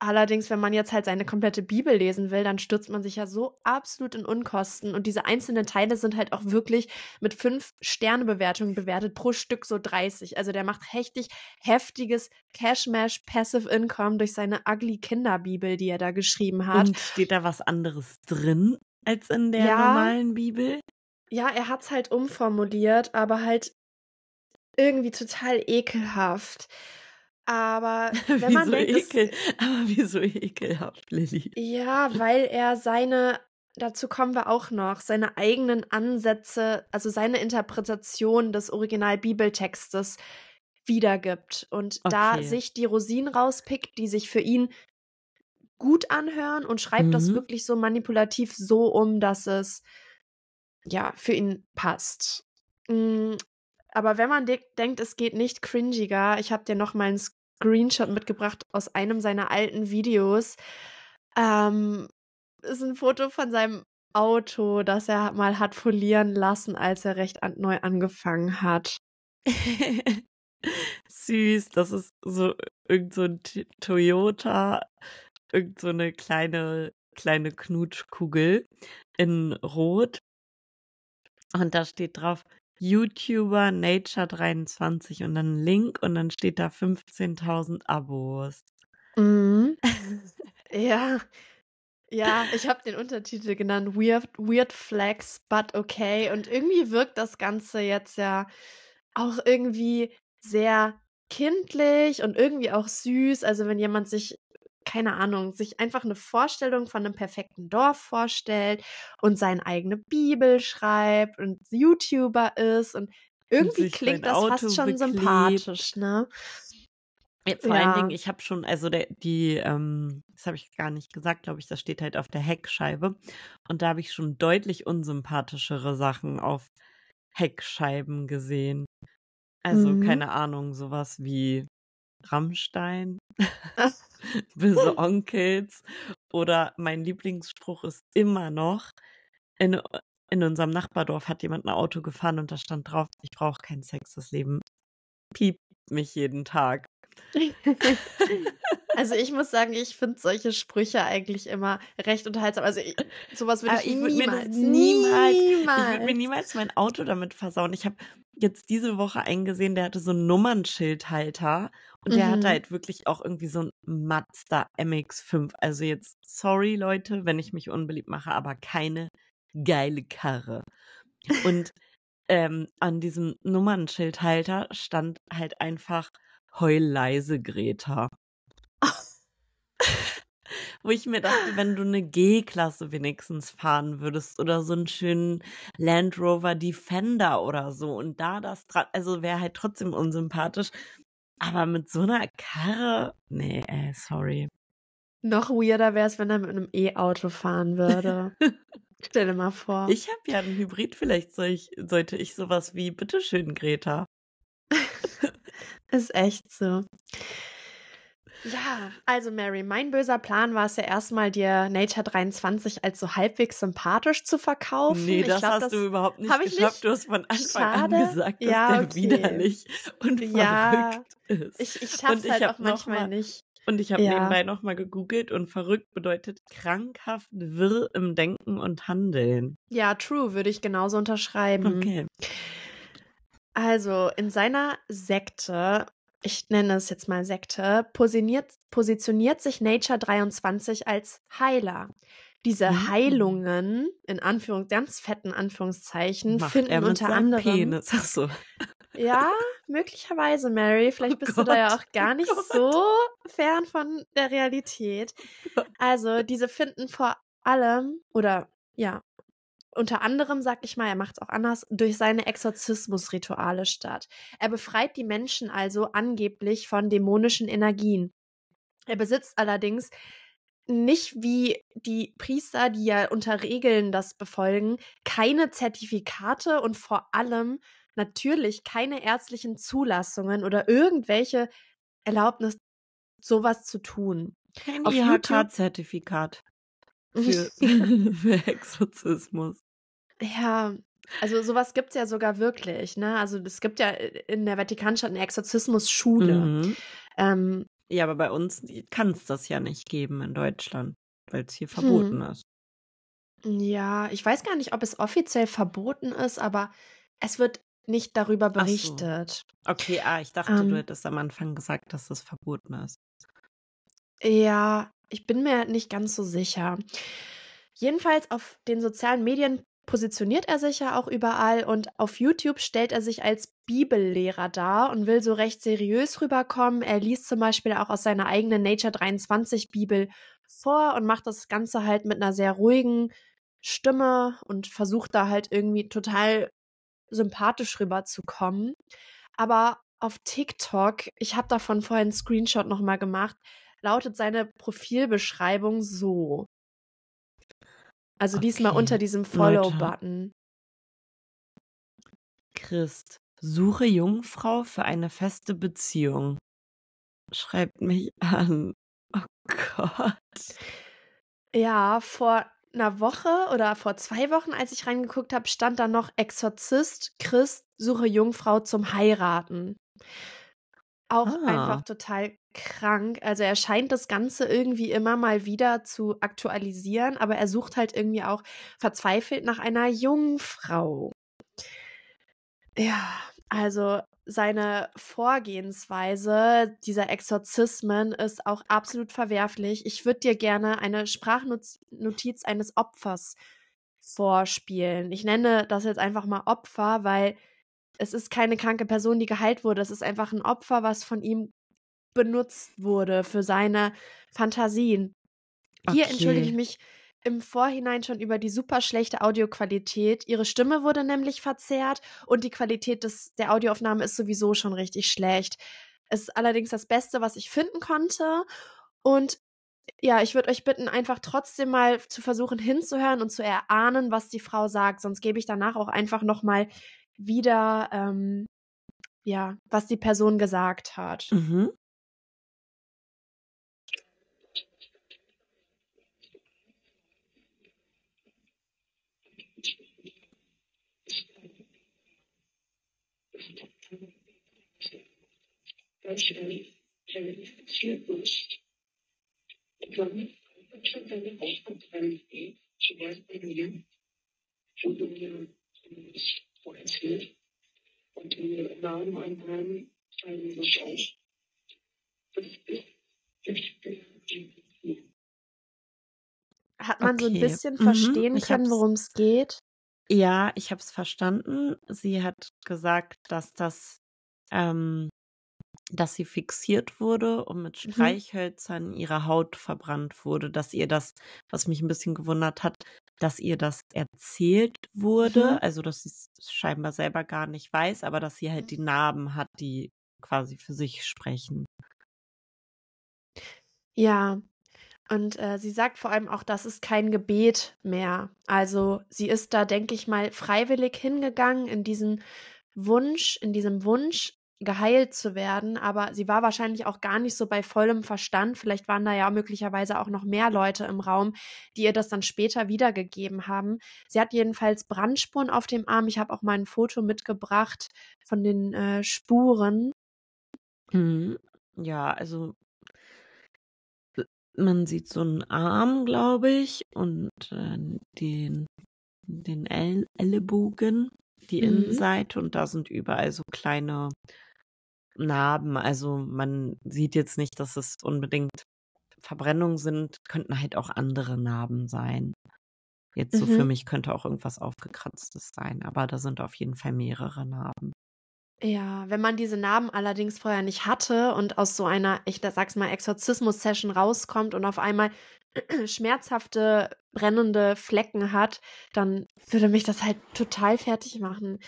Allerdings, wenn man jetzt halt seine komplette Bibel lesen will, dann stürzt man sich ja so absolut in Unkosten. Und diese einzelnen Teile sind halt auch wirklich mit fünf Sternebewertungen bewertet, pro Stück so 30. Also der macht richtig heftiges Cash-Mash Passive Income durch seine Ugly Kinderbibel, die er da geschrieben hat. Und steht da was anderes drin? als in der ja, normalen Bibel? Ja, er hat es halt umformuliert, aber halt irgendwie total ekelhaft. Aber wenn man denkt, ekel, aber wieso ekelhaft, Lilly? Ja, weil er seine, dazu kommen wir auch noch, seine eigenen Ansätze, also seine Interpretation des Original-Bibeltextes wiedergibt und okay. da sich die Rosinen rauspickt, die sich für ihn gut anhören und schreibt mhm. das wirklich so manipulativ so um, dass es ja für ihn passt. Mhm. Aber wenn man de denkt, es geht nicht cringiger, ich habe dir noch mal einen Screenshot mitgebracht aus einem seiner alten Videos. Ähm, ist ein Foto von seinem Auto, das er mal hat folieren lassen, als er recht an neu angefangen hat. Süß, das ist so irgend so ein Toyota irgend so eine kleine, kleine Knutschkugel in Rot. Und da steht drauf YouTuber Nature23 und dann Link und dann steht da 15.000 Abos. Mhm. ja. Ja, ich habe den Untertitel genannt Weird, Weird Flags, but okay. Und irgendwie wirkt das Ganze jetzt ja auch irgendwie sehr kindlich und irgendwie auch süß. Also wenn jemand sich keine Ahnung, sich einfach eine Vorstellung von einem perfekten Dorf vorstellt und seine eigene Bibel schreibt und YouTuber ist und irgendwie und klingt das Auto fast schon beklebt. sympathisch, ne? Vor ja. allen Dingen, ich habe schon, also der, die, ähm, das habe ich gar nicht gesagt, glaube ich, das steht halt auf der Heckscheibe. Und da habe ich schon deutlich unsympathischere Sachen auf Heckscheiben gesehen. Also, mhm. keine Ahnung, sowas wie Rammstein, böse Onkels oder mein Lieblingsspruch ist immer noch, in, in unserem Nachbardorf hat jemand ein Auto gefahren und da stand drauf, ich brauche keinen Sex, das Leben piept mich jeden Tag. Also ich muss sagen, ich finde solche Sprüche eigentlich immer recht unterhaltsam. Also ich, sowas würde ich, ich würd niemals, niemals, niemals, ich würde mir niemals mein Auto damit versauen. Ich habe jetzt diese Woche eingesehen, der hatte so einen Nummernschildhalter und der mhm. hatte halt wirklich auch irgendwie so ein Mazda MX5. Also jetzt, sorry Leute, wenn ich mich unbeliebt mache, aber keine geile Karre. Und ähm, an diesem Nummernschildhalter stand halt einfach Heul leise, Greta. Wo ich mir dachte, wenn du eine G-Klasse wenigstens fahren würdest oder so einen schönen Land Rover Defender oder so und da das dran, also wäre halt trotzdem unsympathisch. Aber mit so einer Karre, nee, ey, sorry. Noch weirder wäre es, wenn er mit einem E-Auto fahren würde. Stell dir mal vor. Ich habe ja einen Hybrid, vielleicht soll ich, sollte ich sowas wie, bitteschön, Greta. Ist echt so. Ja, also Mary, mein böser Plan war es ja erstmal, dir Nature 23 als so halbwegs sympathisch zu verkaufen. Nee, das glaub, hast das du überhaupt nicht geschafft. Nicht? Du hast von Anfang Schade. an gesagt, dass ja, der okay. widerlich und ja, verrückt ist. Ich, ich schaff's halt auch manchmal mal, nicht. Und ich habe ja. nebenbei nochmal gegoogelt und verrückt bedeutet krankhaft wirr im Denken und Handeln. Ja, true, würde ich genauso unterschreiben. Okay. Also in seiner Sekte, ich nenne es jetzt mal Sekte, positioniert, positioniert sich Nature 23 als Heiler. Diese mhm. Heilungen, in Anführungs ganz fetten Anführungszeichen, Macht finden unter anderem. Penis. Ach so. Ja, möglicherweise, Mary. Vielleicht oh bist Gott. du da ja auch gar nicht oh so fern von der Realität. Oh also, diese finden vor allem, oder ja, unter anderem, sag ich mal, er macht es auch anders, durch seine Exorzismusrituale statt. Er befreit die Menschen also angeblich von dämonischen Energien. Er besitzt allerdings nicht wie die Priester, die ja unter Regeln das befolgen, keine Zertifikate und vor allem natürlich keine ärztlichen Zulassungen oder irgendwelche Erlaubnis, sowas zu tun. Kein IHK-Zertifikat für, für Exorzismus. Ja, also sowas gibt es ja sogar wirklich, ne? Also es gibt ja in der Vatikanstadt eine Exorzismusschule. Mhm. Ähm, ja, aber bei uns kann es das ja nicht geben in Deutschland, weil es hier verboten hm. ist. Ja, ich weiß gar nicht, ob es offiziell verboten ist, aber es wird nicht darüber berichtet. So. Okay, ah, ich dachte, ähm, du hättest am Anfang gesagt, dass das verboten ist. Ja, ich bin mir nicht ganz so sicher. Jedenfalls auf den sozialen Medien positioniert er sich ja auch überall und auf YouTube stellt er sich als Bibellehrer dar und will so recht seriös rüberkommen. Er liest zum Beispiel auch aus seiner eigenen Nature 23 Bibel vor und macht das Ganze halt mit einer sehr ruhigen Stimme und versucht da halt irgendwie total sympathisch rüberzukommen. Aber auf TikTok, ich habe davon vorhin einen Screenshot nochmal gemacht, lautet seine Profilbeschreibung so. Also okay. diesmal unter diesem Follow-Button. Christ, suche Jungfrau für eine feste Beziehung. Schreibt mich an. Oh Gott. Ja, vor einer Woche oder vor zwei Wochen, als ich reingeguckt habe, stand da noch Exorzist, Christ, suche Jungfrau zum Heiraten. Auch ah. einfach total krank. Also er scheint das Ganze irgendwie immer mal wieder zu aktualisieren, aber er sucht halt irgendwie auch verzweifelt nach einer Jungfrau. Ja, also seine Vorgehensweise dieser Exorzismen ist auch absolut verwerflich. Ich würde dir gerne eine Sprachnotiz eines Opfers vorspielen. Ich nenne das jetzt einfach mal Opfer, weil es ist keine kranke Person, die geheilt wurde. Es ist einfach ein Opfer, was von ihm benutzt wurde für seine Fantasien. Hier okay. entschuldige ich mich im Vorhinein schon über die super schlechte Audioqualität. Ihre Stimme wurde nämlich verzerrt und die Qualität des, der Audioaufnahme ist sowieso schon richtig schlecht. Es ist allerdings das Beste, was ich finden konnte. Und ja, ich würde euch bitten, einfach trotzdem mal zu versuchen hinzuhören und zu erahnen, was die Frau sagt. Sonst gebe ich danach auch einfach nochmal wieder, ähm, ja, was die Person gesagt hat. Mhm. Er fixiert ist. Und dann hat er eine Ausbildung zum Beispiel mir, wurde mir so erzählt. Und die Namen einbringen zeigen das auch. Das ist Hat man so ein Okay. bisschen Mhm. verstehen Ich können, worum es geht? Ja, ich habe es verstanden. Sie hat gesagt, dass das, ähm, dass sie fixiert wurde und mit Mhm. Streichhölzern ihre Haut verbrannt wurde, dass ihr das, was mich ein bisschen gewundert hat, dass ihr das erzählt wurde, Mhm. also dass sie es scheinbar selber gar nicht weiß, aber dass sie halt die Narben hat, die quasi für sich sprechen. Ja. Und äh, sie sagt vor allem auch, das ist kein Gebet mehr. Also sie ist da, denke ich mal, freiwillig hingegangen in diesen Wunsch, in diesem Wunsch, geheilt zu werden. Aber sie war wahrscheinlich auch gar nicht so bei vollem Verstand. Vielleicht waren da ja möglicherweise auch noch mehr Leute im Raum, die ihr das dann später wiedergegeben haben. Sie hat jedenfalls Brandspuren auf dem Arm. Ich habe auch mal ein Foto mitgebracht von den äh, Spuren. Mhm. Ja, also äh, man sieht so einen Arm, glaube ich, und äh, den, den El Ellenbogen, die Mhm. Innenseite, und da sind überall so kleine Narben. Also man sieht jetzt nicht, dass es unbedingt Verbrennungen sind, könnten halt auch andere Narben sein. Jetzt so für Mhm. mich könnte auch irgendwas aufgekratztes sein, aber da sind auf jeden Fall mehrere Narben. Ja, wenn man diese Narben allerdings vorher nicht hatte und aus so einer, ich sag's mal, Exorzismus-Session rauskommt und auf einmal schmerzhafte, brennende Flecken hat, dann würde mich das halt total fertig machen.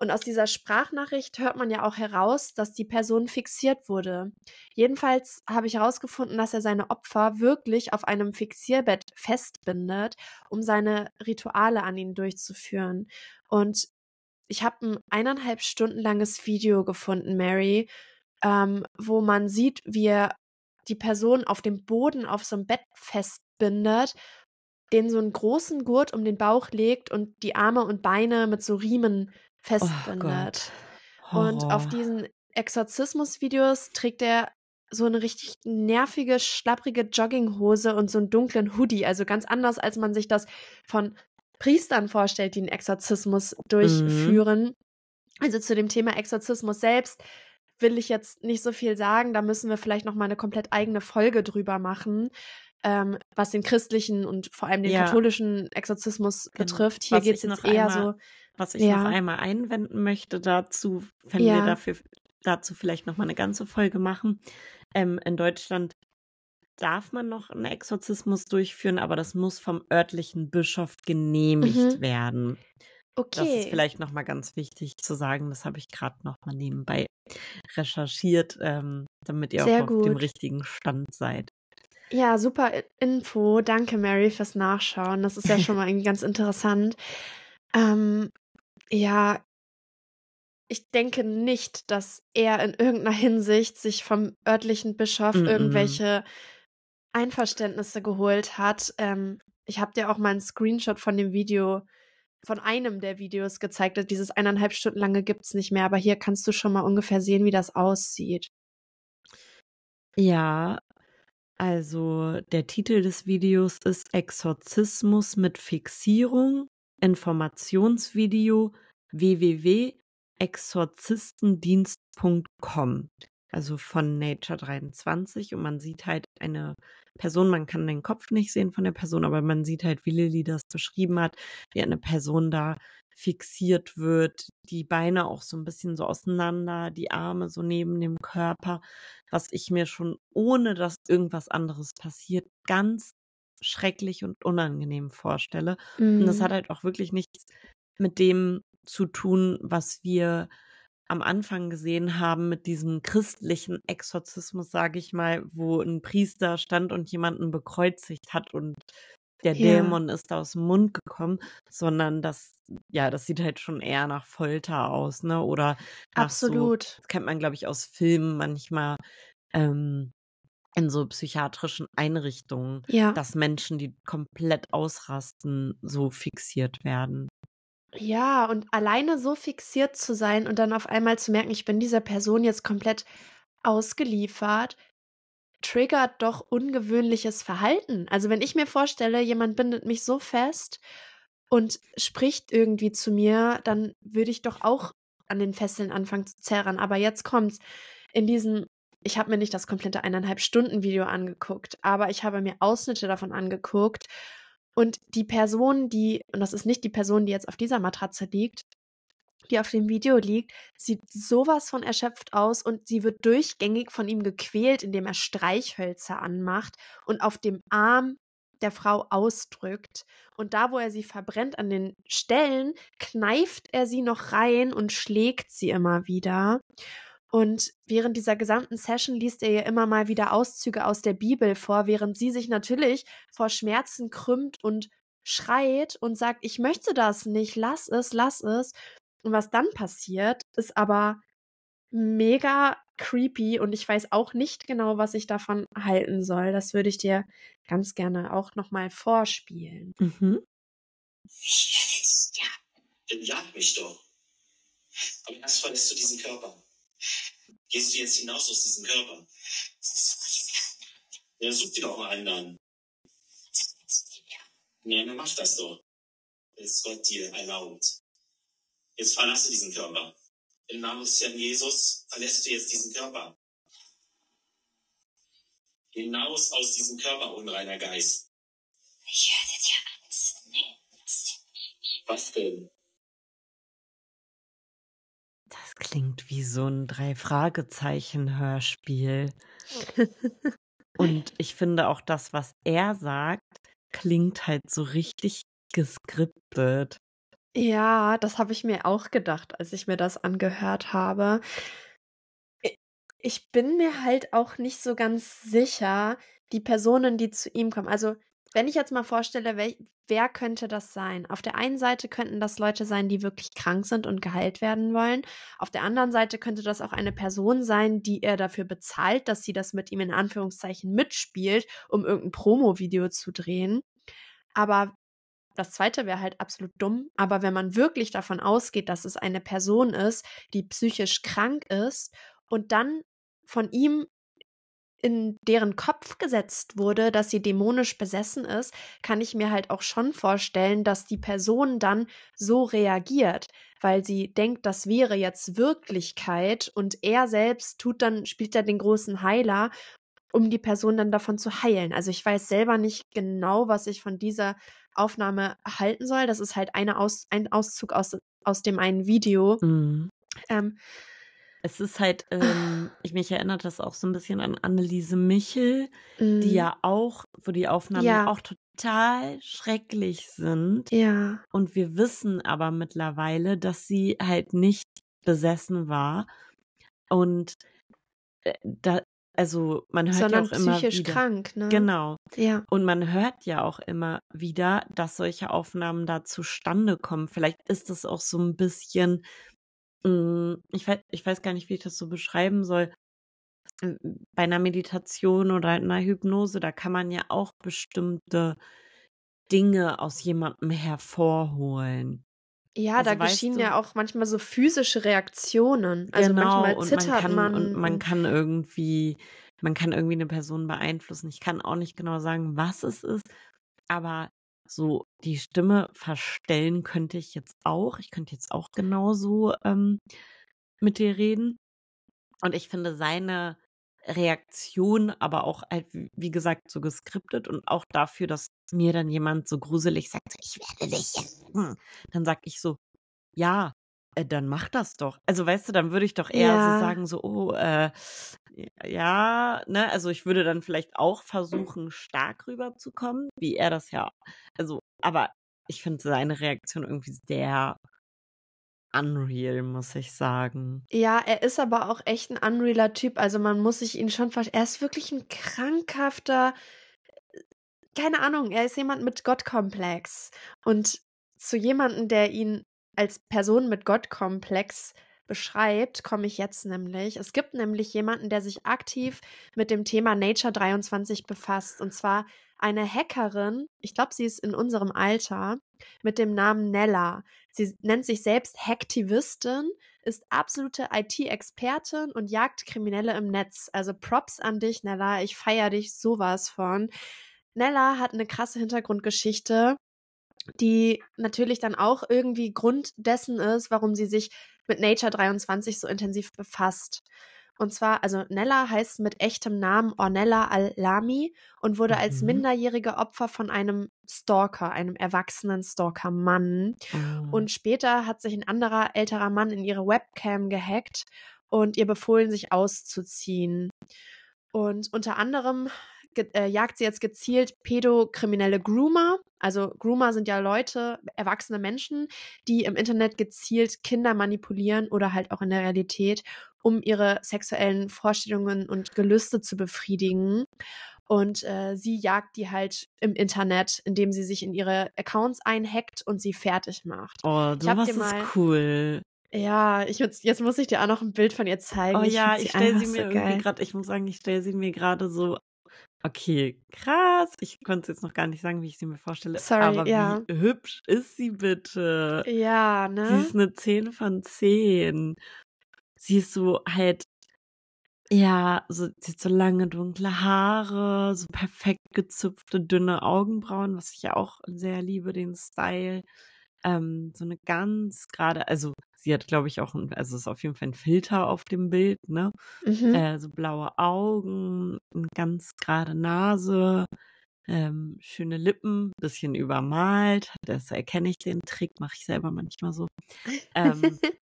Und aus dieser Sprachnachricht hört man ja auch heraus, dass die Person fixiert wurde. Jedenfalls habe ich herausgefunden, dass er seine Opfer wirklich auf einem Fixierbett festbindet, um seine Rituale an ihnen durchzuführen. Und ich habe ein eineinhalb Stunden langes Video gefunden, Mary, ähm, wo man sieht, wie er die Person auf dem Boden auf so einem Bett festbindet, den so einen großen Gurt um den Bauch legt und die Arme und Beine mit so Riemen festbindet. Gott. Und auf Horror. diesen Exorzismus-Videos trägt er so eine richtig nervige, schlapprige Jogginghose und so einen dunklen Hoodie. Also ganz anders, als man sich das von Priestern vorstellt, die einen Exorzismus Mhm. durchführen. Also zu dem Thema Exorzismus selbst will ich jetzt nicht so viel sagen. Da müssen wir vielleicht noch mal eine komplett eigene Folge drüber machen, ähm, was den christlichen und vor allem den Ja. katholischen Exorzismus Genau. betrifft. Hier geht es jetzt eher so. Was ich noch Ja, einmal einwenden möchte dazu, wenn wir ja, dafür dazu vielleicht noch mal eine ganze Folge machen. Ähm, in Deutschland darf man noch einen Exorzismus durchführen, aber das muss vom örtlichen Bischof genehmigt mhm. werden. Das ist Okay. vielleicht noch mal ganz wichtig zu sagen. Das habe ich gerade noch mal nebenbei recherchiert, ähm, damit ihr auch Sehr auf dem richtigen Stand seid. Ja, super Info. Danke, Mary, fürs Nachschauen. Das ist ja schon mal irgendwie ganz interessant. Ähm, ja, ich denke nicht, dass er in irgendeiner Hinsicht sich vom örtlichen Bischof Mm -mm. irgendwelche Einverständnisse geholt hat. Ähm, ich habe dir auch mal einen Screenshot von dem Video, von einem der Videos gezeigt. Dieses eineinhalb Stunden lange gibt's nicht mehr, aber hier kannst du schon mal ungefähr sehen, wie das aussieht. Ja, also der Titel des Videos ist Exorzismus mit Fixierung, Informationsvideo www.exorzistendienst.com. Also von Nature 23 und man sieht halt eine Person, man kann den Kopf nicht sehen von der Person, aber man sieht halt, wie Lilly das beschrieben hat, wie eine Person da fixiert wird, die Beine auch so ein bisschen so auseinander, die Arme so neben dem Körper, was ich mir schon, ohne dass irgendwas anderes passiert, ganz schrecklich und unangenehm vorstelle. Und das hat Mm. halt auch wirklich nichts mit dem zu tun, was wir am Anfang gesehen haben mit diesem christlichen Exorzismus, sage ich mal, wo ein Priester stand und jemanden bekreuzigt hat und der Ja. Dämon ist aus dem Mund gekommen, sondern das, ja, das sieht halt schon eher nach Folter aus, ne? Oder nach so, Absolut. das kennt man, glaube ich, aus Filmen manchmal, ähm, in so psychiatrischen Einrichtungen, Ja. dass Menschen, die komplett ausrasten, so fixiert werden. Ja, und alleine so fixiert zu sein und dann auf einmal zu merken, ich bin dieser Person jetzt komplett ausgeliefert, triggert doch ungewöhnliches Verhalten. Also wenn ich mir vorstelle, jemand bindet mich so fest und spricht irgendwie zu mir, dann würde ich doch auch an den Fesseln anfangen zu zerren. Aber jetzt kommt's. In diesem, ich habe mir nicht das komplette eineinhalb Stunden Video angeguckt, aber ich habe mir Ausschnitte davon angeguckt. Und die Person, die, und das ist nicht die Person, die jetzt auf dieser Matratze liegt, die auf dem Video liegt, sieht sowas von erschöpft aus und sie wird durchgängig von ihm gequält, indem er Streichhölzer anmacht und auf dem Arm der Frau ausdrückt. Und da, wo er sie verbrennt an den Stellen, kneift er sie noch rein und schlägt sie immer wieder. Und während dieser gesamten Session liest er ihr immer mal wieder Auszüge aus der Bibel vor, während sie sich natürlich vor Schmerzen krümmt und schreit und sagt, ich möchte das nicht, lass es, lass es. Und was dann passiert, ist aber mega creepy und ich weiß auch nicht genau, was ich davon halten soll. Das würde ich dir ganz gerne auch nochmal vorspielen. Mhm. Ja, dann jag mich doch. Aber erst verlässt du diesen Körper. Gehst du jetzt hinaus aus diesem Körper? Ja, such dir doch mal einen an. Ja, dann mach das doch. Ist Gott dir erlaubt. Jetzt verlasse diesen Körper. Im Namen des Herrn Jesus verlässt du jetzt diesen Körper. Hinaus aus diesem Körper, unreiner Geist. Ich werde dir Angst. Was denn? Klingt wie so ein Drei-Fragezeichen-Hörspiel. Und ich finde auch das, was er sagt, klingt halt so richtig geskriptet. Ja, das habe ich mir auch gedacht, als ich mir das angehört habe. Ich bin mir halt auch nicht so ganz sicher, die Personen, die zu ihm kommen. Also, wenn ich jetzt mal vorstelle, wer, wer könnte das sein? Auf der einen Seite könnten das Leute sein, die wirklich krank sind und geheilt werden wollen. Auf der anderen Seite könnte das auch eine Person sein, die er dafür bezahlt, dass sie das mit ihm in Anführungszeichen mitspielt, um irgendein Promo-Video zu drehen. Aber das zweite wäre halt absolut dumm. Aber wenn man wirklich davon ausgeht, dass es eine Person ist, die psychisch krank ist und dann von ihm in deren Kopf gesetzt wurde, dass sie dämonisch besessen ist, kann ich mir halt auch schon vorstellen, dass die Person dann so reagiert, weil sie denkt, das wäre jetzt Wirklichkeit und er selbst tut dann, spielt dann den großen Heiler, um die Person dann davon zu heilen. Also ich weiß selber nicht genau, was ich von dieser Aufnahme halten soll. Das ist halt eine Aus, ein Auszug aus, aus dem einen Video. Mhm. Ähm, Es ist halt, ähm, ich mich erinnert das auch so ein bisschen an Anneliese Michel, die mm, ja auch, wo die Aufnahmen Ja. auch total schrecklich sind. ja, Und wir wissen aber mittlerweile, dass sie halt nicht besessen war. Und äh, da, also man hört sondern ja auch immer psychisch wieder. krank, ne? Genau. Ja. Und man hört ja auch immer wieder, dass solche Aufnahmen da zustande kommen. Vielleicht ist das auch so ein bisschen, mm, ich weiß, ich weiß gar nicht, wie ich das so beschreiben soll. Mm, Bei einer Meditation oder einer Hypnose, da kann man ja auch bestimmte Dinge aus jemandem hervorholen. Ja, Also da geschehen du- ja auch manchmal so physische Reaktionen. Also genau, manchmal und zittert man kann, man. und man und- kann irgendwie, man kann irgendwie eine Person beeinflussen. Ich kann auch nicht genau sagen, was es ist, aber so die Stimme verstellen könnte ich jetzt auch. Ich könnte jetzt auch genauso ähm, mit dir reden. Und ich finde seine Reaktion aber auch, halt, wie gesagt, so geskriptet und auch dafür, dass mir dann jemand so gruselig sagt, ich werde dich hm. Dann sag ich so, ja, äh, dann mach das doch. Also weißt du, dann würde ich doch eher Ja. so sagen, so, oh, äh, ja, ne, also ich würde dann vielleicht auch versuchen, stark rüberzukommen, wie er das ja, also, aber ich finde seine Reaktion irgendwie sehr unreal, muss ich sagen. Ja, er ist aber auch echt ein unrealer Typ. Also man muss sich ihn schon verstehen. Er ist wirklich ein krankhafter, keine Ahnung, er ist jemand mit Gottkomplex. Und zu jemandem, der ihn als Person mit Gottkomplex beschreibt, komme ich jetzt nämlich. Es gibt nämlich jemanden, der sich aktiv mit dem Thema Nature 23 befasst. Und zwar eine Hackerin, ich glaube, sie ist in unserem Alter, mit dem Namen Nella. Sie nennt sich selbst Hacktivistin, ist absolute IT-Expertin und jagt Kriminelle im Netz. Also Props an dich, Nella. Ich feiere dich sowas von. Nella hat eine krasse Hintergrundgeschichte, die natürlich dann auch irgendwie Grund dessen ist, warum sie sich mit Nature 23 so intensiv befasst. Und zwar, also Nella heißt mit echtem Namen Ornella Al-Lami und wurde mhm. als minderjährige Opfer von einem Stalker, einem erwachsenen Stalker-Mann. Mhm. Und später hat sich ein anderer älterer Mann in ihre Webcam gehackt und ihr befohlen, sich auszuziehen. Und unter anderem äh, jagt sie jetzt gezielt pädokriminelle Groomer. Also Groomer sind ja Leute, erwachsene Menschen, die im Internet gezielt Kinder manipulieren oder halt auch in der Realität, um ihre sexuellen Vorstellungen und Gelüste zu befriedigen. Und äh, sie jagt die halt im Internet, indem sie sich in ihre Accounts einhackt und sie fertig macht. Oh, sowas ist cool. Ja, ich jetzt, muss ich dir auch noch ein Bild von ihr zeigen. Oh ich ja, ich stelle sie mir so irgendwie gerade, ich muss sagen, ich stelle sie mir gerade so Okay, krass. Ich konnte es jetzt noch gar nicht sagen, wie ich sie mir vorstelle. Sorry, aber ja. wie hübsch ist sie bitte? Ja, ne? Sie ist eine 10 von 10. Sie ist so halt, ja, so, sie hat so lange dunkle Haare, so perfekt gezupfte, dünne Augenbrauen, was ich ja auch sehr liebe, den Style. Ähm, so eine ganz gerade, also sie hat, glaube ich, auch, ein, also ist auf jeden Fall ein Filter auf dem Bild, ne? Mhm. Äh, so blaue Augen, eine ganz gerade Nase, ähm, schöne Lippen, bisschen übermalt. Das erkenne ich den Trick, mache ich selber manchmal so. Ähm,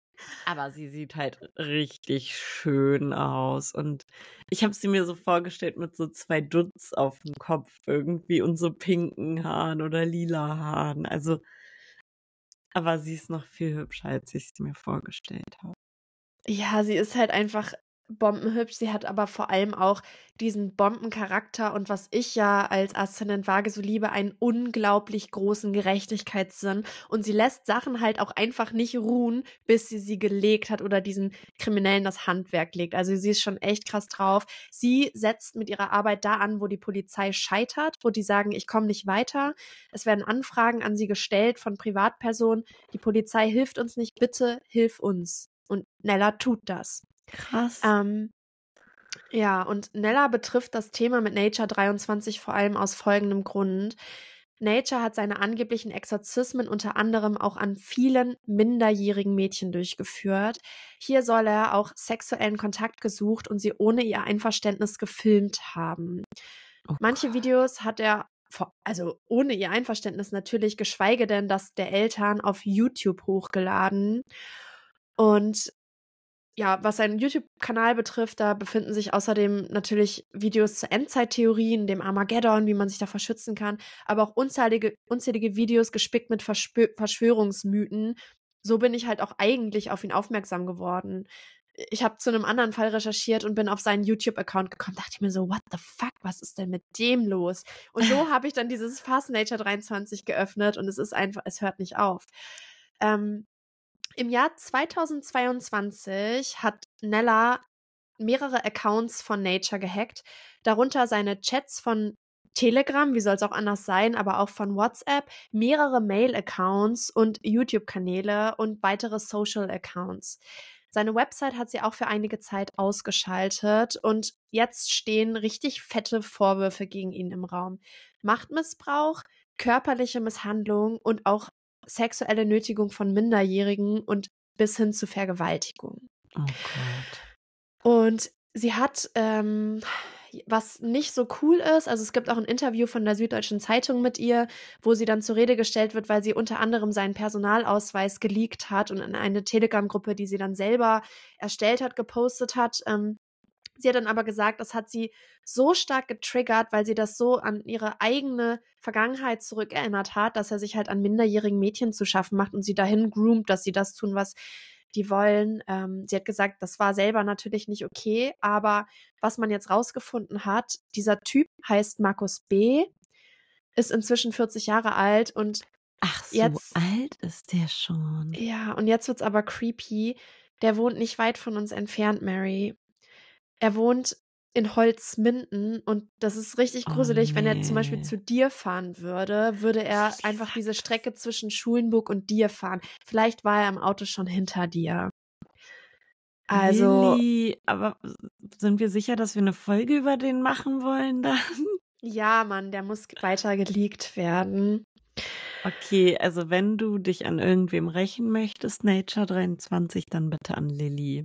aber sie sieht halt richtig schön aus. Und ich habe sie mir so vorgestellt mit so zwei Dutz auf dem Kopf irgendwie und so pinken Haaren oder lila Haaren. Also aber sie ist noch viel hübscher, als ich sie mir vorgestellt habe. Ja, sie ist halt einfach bombenhübsch. Sie hat aber vor allem auch diesen Bombencharakter und was ich ja als Aszendent Waage so liebe, einen unglaublich großen Gerechtigkeitssinn. Und sie lässt Sachen halt auch einfach nicht ruhen, bis sie sie gelegt hat oder diesen Kriminellen das Handwerk legt. Also sie ist schon echt krass drauf. Sie setzt mit ihrer Arbeit da an, wo die Polizei scheitert, wo die sagen, ich komme nicht weiter. Es werden Anfragen an sie gestellt von Privatpersonen. Die Polizei hilft uns nicht, bitte hilf uns. Und Nella tut das. Krass. Ähm, ja, und Nella betrifft das Thema mit Nature 23 vor allem aus folgendem Grund. Nature hat seine angeblichen Exorzismen unter anderem auch an vielen minderjährigen Mädchen durchgeführt. Hier soll er auch sexuellen Kontakt gesucht und sie ohne ihr Einverständnis gefilmt haben. Oh Manche Videos hat er also ohne ihr Einverständnis natürlich, geschweige denn das der Eltern auf YouTube hochgeladen. Und ja, was seinen YouTube-Kanal betrifft, da befinden sich außerdem natürlich Videos zu Endzeittheorien, dem Armageddon, wie man sich da verschützen kann, aber auch unzählige, unzählige Videos gespickt mit Verschwö Verschwörungsmythen. So bin ich halt auch eigentlich auf ihn aufmerksam geworden. Ich habe zu einem anderen Fall recherchiert und bin auf seinen YouTube-Account gekommen. Dachte ich mir so, what the fuck, was ist denn mit dem los? Und so habe ich dann dieses Fast Nature 23 geöffnet und es ist einfach, es hört nicht auf. Ähm, im Jahr 2022 hat Nella mehrere Accounts von Nature gehackt, darunter seine Chats von Telegram, wie soll es auch anders sein, aber auch von WhatsApp, mehrere Mail-Accounts und YouTube-Kanäle und weitere Social-Accounts. Seine Website hat sie auch für einige Zeit ausgeschaltet und jetzt stehen richtig fette Vorwürfe gegen ihn im Raum. Machtmissbrauch, körperliche Misshandlung und auch sexuelle Nötigung von Minderjährigen und bis hin zu Vergewaltigung. Oh Gott. Und sie hat, ähm, was nicht so cool ist, also es gibt auch ein Interview von der Süddeutschen Zeitung mit ihr, wo sie dann zur Rede gestellt wird, weil sie unter anderem seinen Personalausweis geleakt hat und in eine Telegram-Gruppe, die sie dann selber erstellt hat, gepostet hat. Ähm, Sie hat dann aber gesagt, das hat sie so stark getriggert, weil sie das so an ihre eigene Vergangenheit zurückerinnert hat, dass er sich halt an minderjährigen Mädchen zu schaffen macht und sie dahin groomt, dass sie das tun, was die wollen. Ähm, sie hat gesagt, das war selber natürlich nicht okay, aber was man jetzt rausgefunden hat, dieser Typ heißt Markus B., ist inzwischen 40 Jahre alt und Ach, so jetzt, alt ist der schon. Ja, und jetzt wird's aber creepy. Der wohnt nicht weit von uns entfernt, Mary. Er wohnt in Holzminden und das ist richtig oh, gruselig. Oh, nee. Wenn er zum Beispiel zu dir fahren würde, würde er einfach diese Strecke zwischen Schulenburg und dir fahren. Vielleicht war er im Auto schon hinter dir. Also, Lilly, aber sind wir sicher, dass wir eine Folge über den machen wollen dann? ja, Mann, der muss weiter geleakt werden. Okay, also wenn du dich an irgendwem rächen möchtest, Nature 23, dann bitte an Lilly.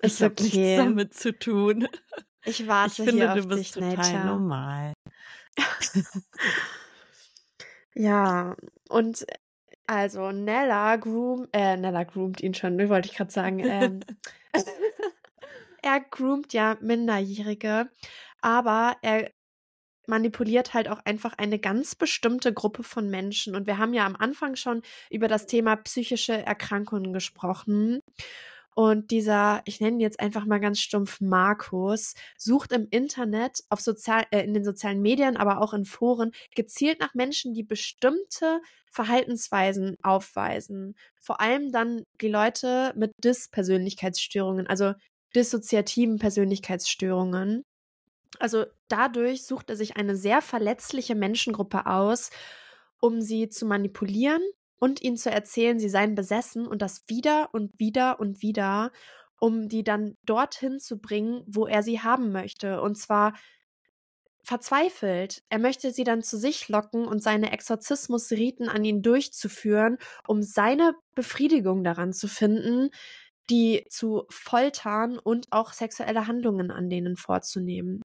Ist Ich habe nichts okay. damit zu tun. Ich Ich warte finde, hier du auf bist dich, total Nature. normal. Ja, und also Nella groom, äh, Nella groomt ihn schon, ne, wollte ich gerade sagen. Ähm, er groomt ja Minderjährige, aber er manipuliert halt auch einfach eine ganz bestimmte Gruppe von Menschen. Und wir haben ja am Anfang schon über das Thema psychische Erkrankungen gesprochen. Und dieser, ich nenne ihn jetzt einfach mal ganz stumpf Markus, sucht im Internet, auf sozial, äh, in den sozialen Medien, aber auch in Foren gezielt nach Menschen, die bestimmte Verhaltensweisen aufweisen. Vor allem dann die Leute mit Dis-Persönlichkeitsstörungen, also dissoziativen Persönlichkeitsstörungen. Also dadurch sucht er sich eine sehr verletzliche Menschengruppe aus, um sie zu manipulieren und ihnen zu erzählen, sie seien besessen und das wieder und wieder und wieder, um die dann dorthin zu bringen, wo er sie haben möchte. Und zwar verzweifelt. Er möchte sie dann zu sich locken und seine Exorzismusriten an ihn durchzuführen, um seine Befriedigung daran zu finden, die zu foltern und auch sexuelle Handlungen an denen vorzunehmen.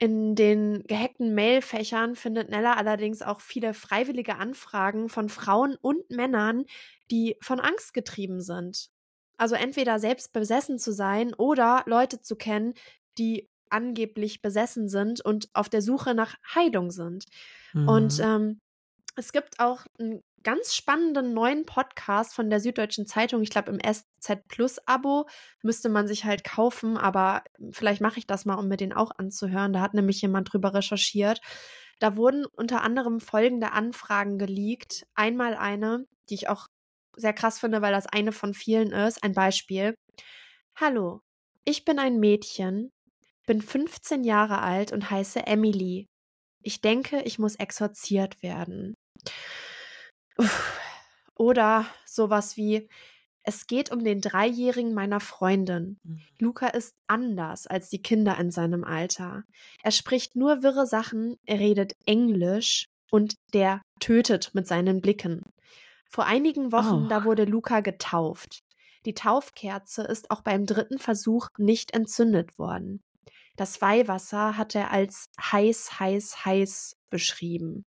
In den gehackten Mailfächern findet Nella allerdings auch viele freiwillige Anfragen von Frauen und Männern, die von Angst getrieben sind. Also entweder selbst besessen zu sein oder Leute zu kennen, die angeblich besessen sind und auf der Suche nach Heilung sind. Und Mhm. ähm, es gibt auch einen ganz spannenden neuen Podcast von der Süddeutschen Zeitung. Ich glaube, im SZ Plus Abo müsste man sich halt kaufen, aber vielleicht mache ich das mal, um mir den auch anzuhören. Da hat nämlich jemand drüber recherchiert. Da wurden unter anderem folgende Anfragen geleakt. Einmal eine, die ich auch sehr krass finde, weil das eine von vielen ist. Ein Beispiel. Hallo, ich bin ein Mädchen, bin 15 Jahre alt und heiße Emily. Ich denke, ich muss exorziert werden. Oder sowas wie, es geht um den Dreijährigen meiner Freundin. Mhm. Luca ist anders als die Kinder in seinem Alter. Er spricht nur wirre Sachen, er redet Englisch und der tötet mit seinen Blicken. Vor einigen Wochen, Oh. da wurde Luca getauft. Die Taufkerze ist auch beim dritten Versuch nicht entzündet worden. Das Weihwasser hat er als heiß, heiß, heiß beschrieben.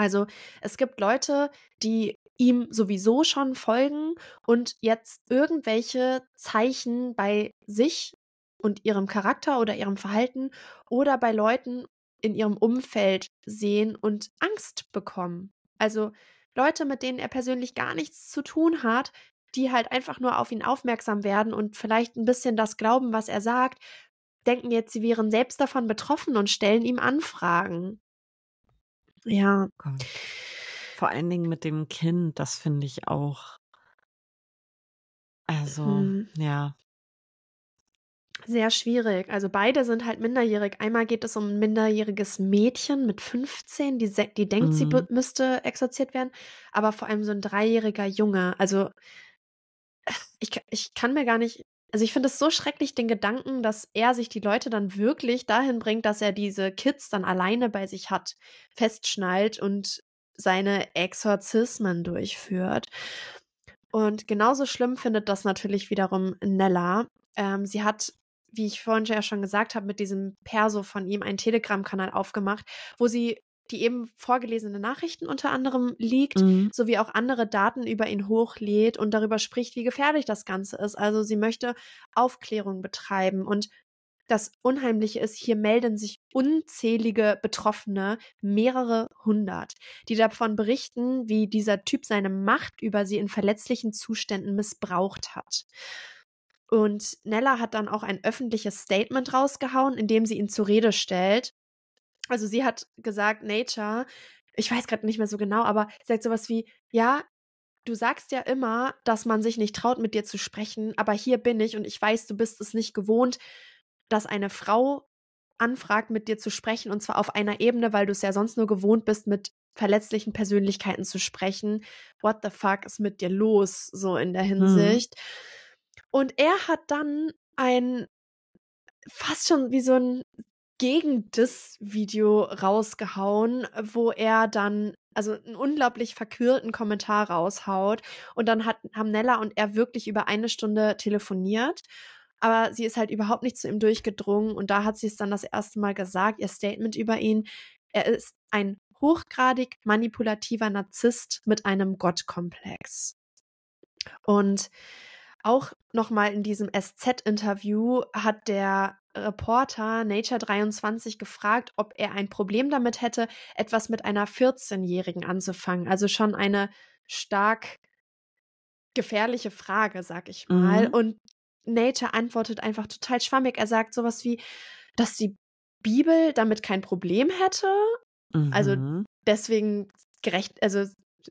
Also es gibt Leute, die ihm sowieso schon folgen und jetzt irgendwelche Zeichen bei sich und ihrem Charakter oder ihrem Verhalten oder bei Leuten in ihrem Umfeld sehen und Angst bekommen. Also Leute, mit denen er persönlich gar nichts zu tun hat, die halt einfach nur auf ihn aufmerksam werden und vielleicht ein bisschen das glauben, was er sagt, denken jetzt, sie wären selbst davon betroffen und stellen ihm Anfragen. Ja, Gott. Vor allen Dingen mit dem Kind, das finde ich auch. Also, Hm. ja. Sehr schwierig. Also beide sind halt minderjährig. Einmal geht es um ein minderjähriges Mädchen mit 15, die, die denkt, sie Mhm. bu- müsste exorziert werden, aber vor allem so ein dreijähriger Junge. Also ich, ich kann mir gar nicht, also ich finde es so schrecklich, den Gedanken, dass er sich die Leute dann wirklich dahin bringt, dass er diese Kids dann alleine bei sich hat, festschnallt und seine Exorzismen durchführt. Und genauso schlimm findet das natürlich wiederum Nella. Ähm, sie hat, wie ich vorhin ja schon gesagt habe, mit diesem Perso von ihm einen Telegram-Kanal aufgemacht, wo sie die eben vorgelesene Nachrichten unter anderem liegt, Mhm. sowie auch andere Daten über ihn hochlädt und darüber spricht, wie gefährlich das Ganze ist. Also sie möchte Aufklärung betreiben und das Unheimliche ist, hier melden sich unzählige Betroffene, mehrere hundert, die davon berichten, wie dieser Typ seine Macht über sie in verletzlichen Zuständen missbraucht hat. Und Nella hat dann auch ein öffentliches Statement rausgehauen, in dem sie ihn zur Rede stellt. Also sie hat gesagt, Nature, ich weiß gerade nicht mehr so genau, aber sie sagt sowas wie, ja, du sagst ja immer, dass man sich nicht traut, mit dir zu sprechen, aber hier bin ich und ich weiß, du bist es nicht gewohnt, dass eine Frau anfragt, mit dir zu sprechen und zwar auf einer Ebene, weil du es ja sonst nur gewohnt bist, mit verletzlichen Persönlichkeiten zu sprechen. What the fuck ist mit dir los, so in der Hinsicht? Und er hat dann ein fast schon wie so ein Gegen-Diss-Video rausgehauen, wo er dann also einen unglaublich verquirlten Kommentar raushaut. Und dann hat, haben Nella und er wirklich über eine Stunde telefoniert. Aber sie ist halt überhaupt nicht zu ihm durchgedrungen. Und da hat sie es dann das erste Mal gesagt, ihr Statement über ihn. Er ist ein hochgradig manipulativer Narzisst mit einem Gottkomplex. Und auch nochmal in diesem SZ-Interview hat der Reporter Nature 23 gefragt, ob er ein Problem damit hätte, etwas mit einer 14-Jährigen anzufangen. Also schon eine stark gefährliche Frage, sag ich mal. Mhm. Und Nature antwortet einfach total schwammig. Er sagt sowas wie, dass die Bibel damit kein Problem hätte. Also mhm. Also deswegen gerecht, also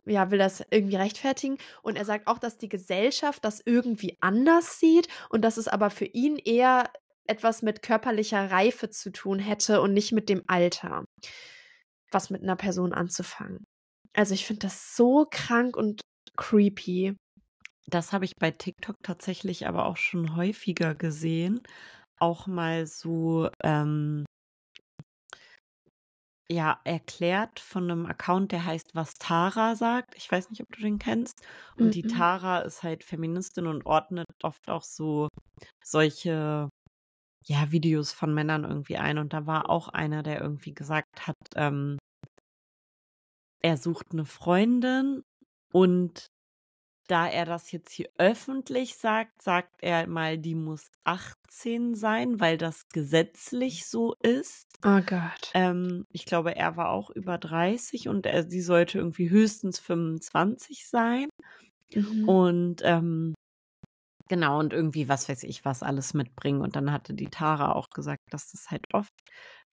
ja, will das irgendwie rechtfertigen. Und er sagt auch, dass die Gesellschaft das irgendwie anders sieht und dass es aber für ihn eher etwas mit körperlicher Reife zu tun hätte und nicht mit dem Alter, was mit einer Person anzufangen. Also ich finde das so krank und creepy. Das habe ich bei TikTok tatsächlich aber auch schon häufiger gesehen. Auch mal so ähm, ja, erklärt von einem Account, der heißt Was Tara sagt. Ich weiß nicht, ob du den kennst. Und mhm. die Tara ist halt Feministin und ordnet oft auch so solche ja, Videos von Männern irgendwie ein. Und da war auch einer, der irgendwie gesagt hat, ähm, er sucht eine Freundin und da er das jetzt hier öffentlich sagt, sagt er mal, die muss 18 sein, weil das gesetzlich so ist. Oh Gott. Ähm, ich glaube, er war auch über 30 und er, sie sollte irgendwie höchstens 25 sein. Mhm. Und ähm, genau, und irgendwie, was weiß ich, was alles mitbringen. Und dann hatte die Tara auch gesagt, dass das halt oft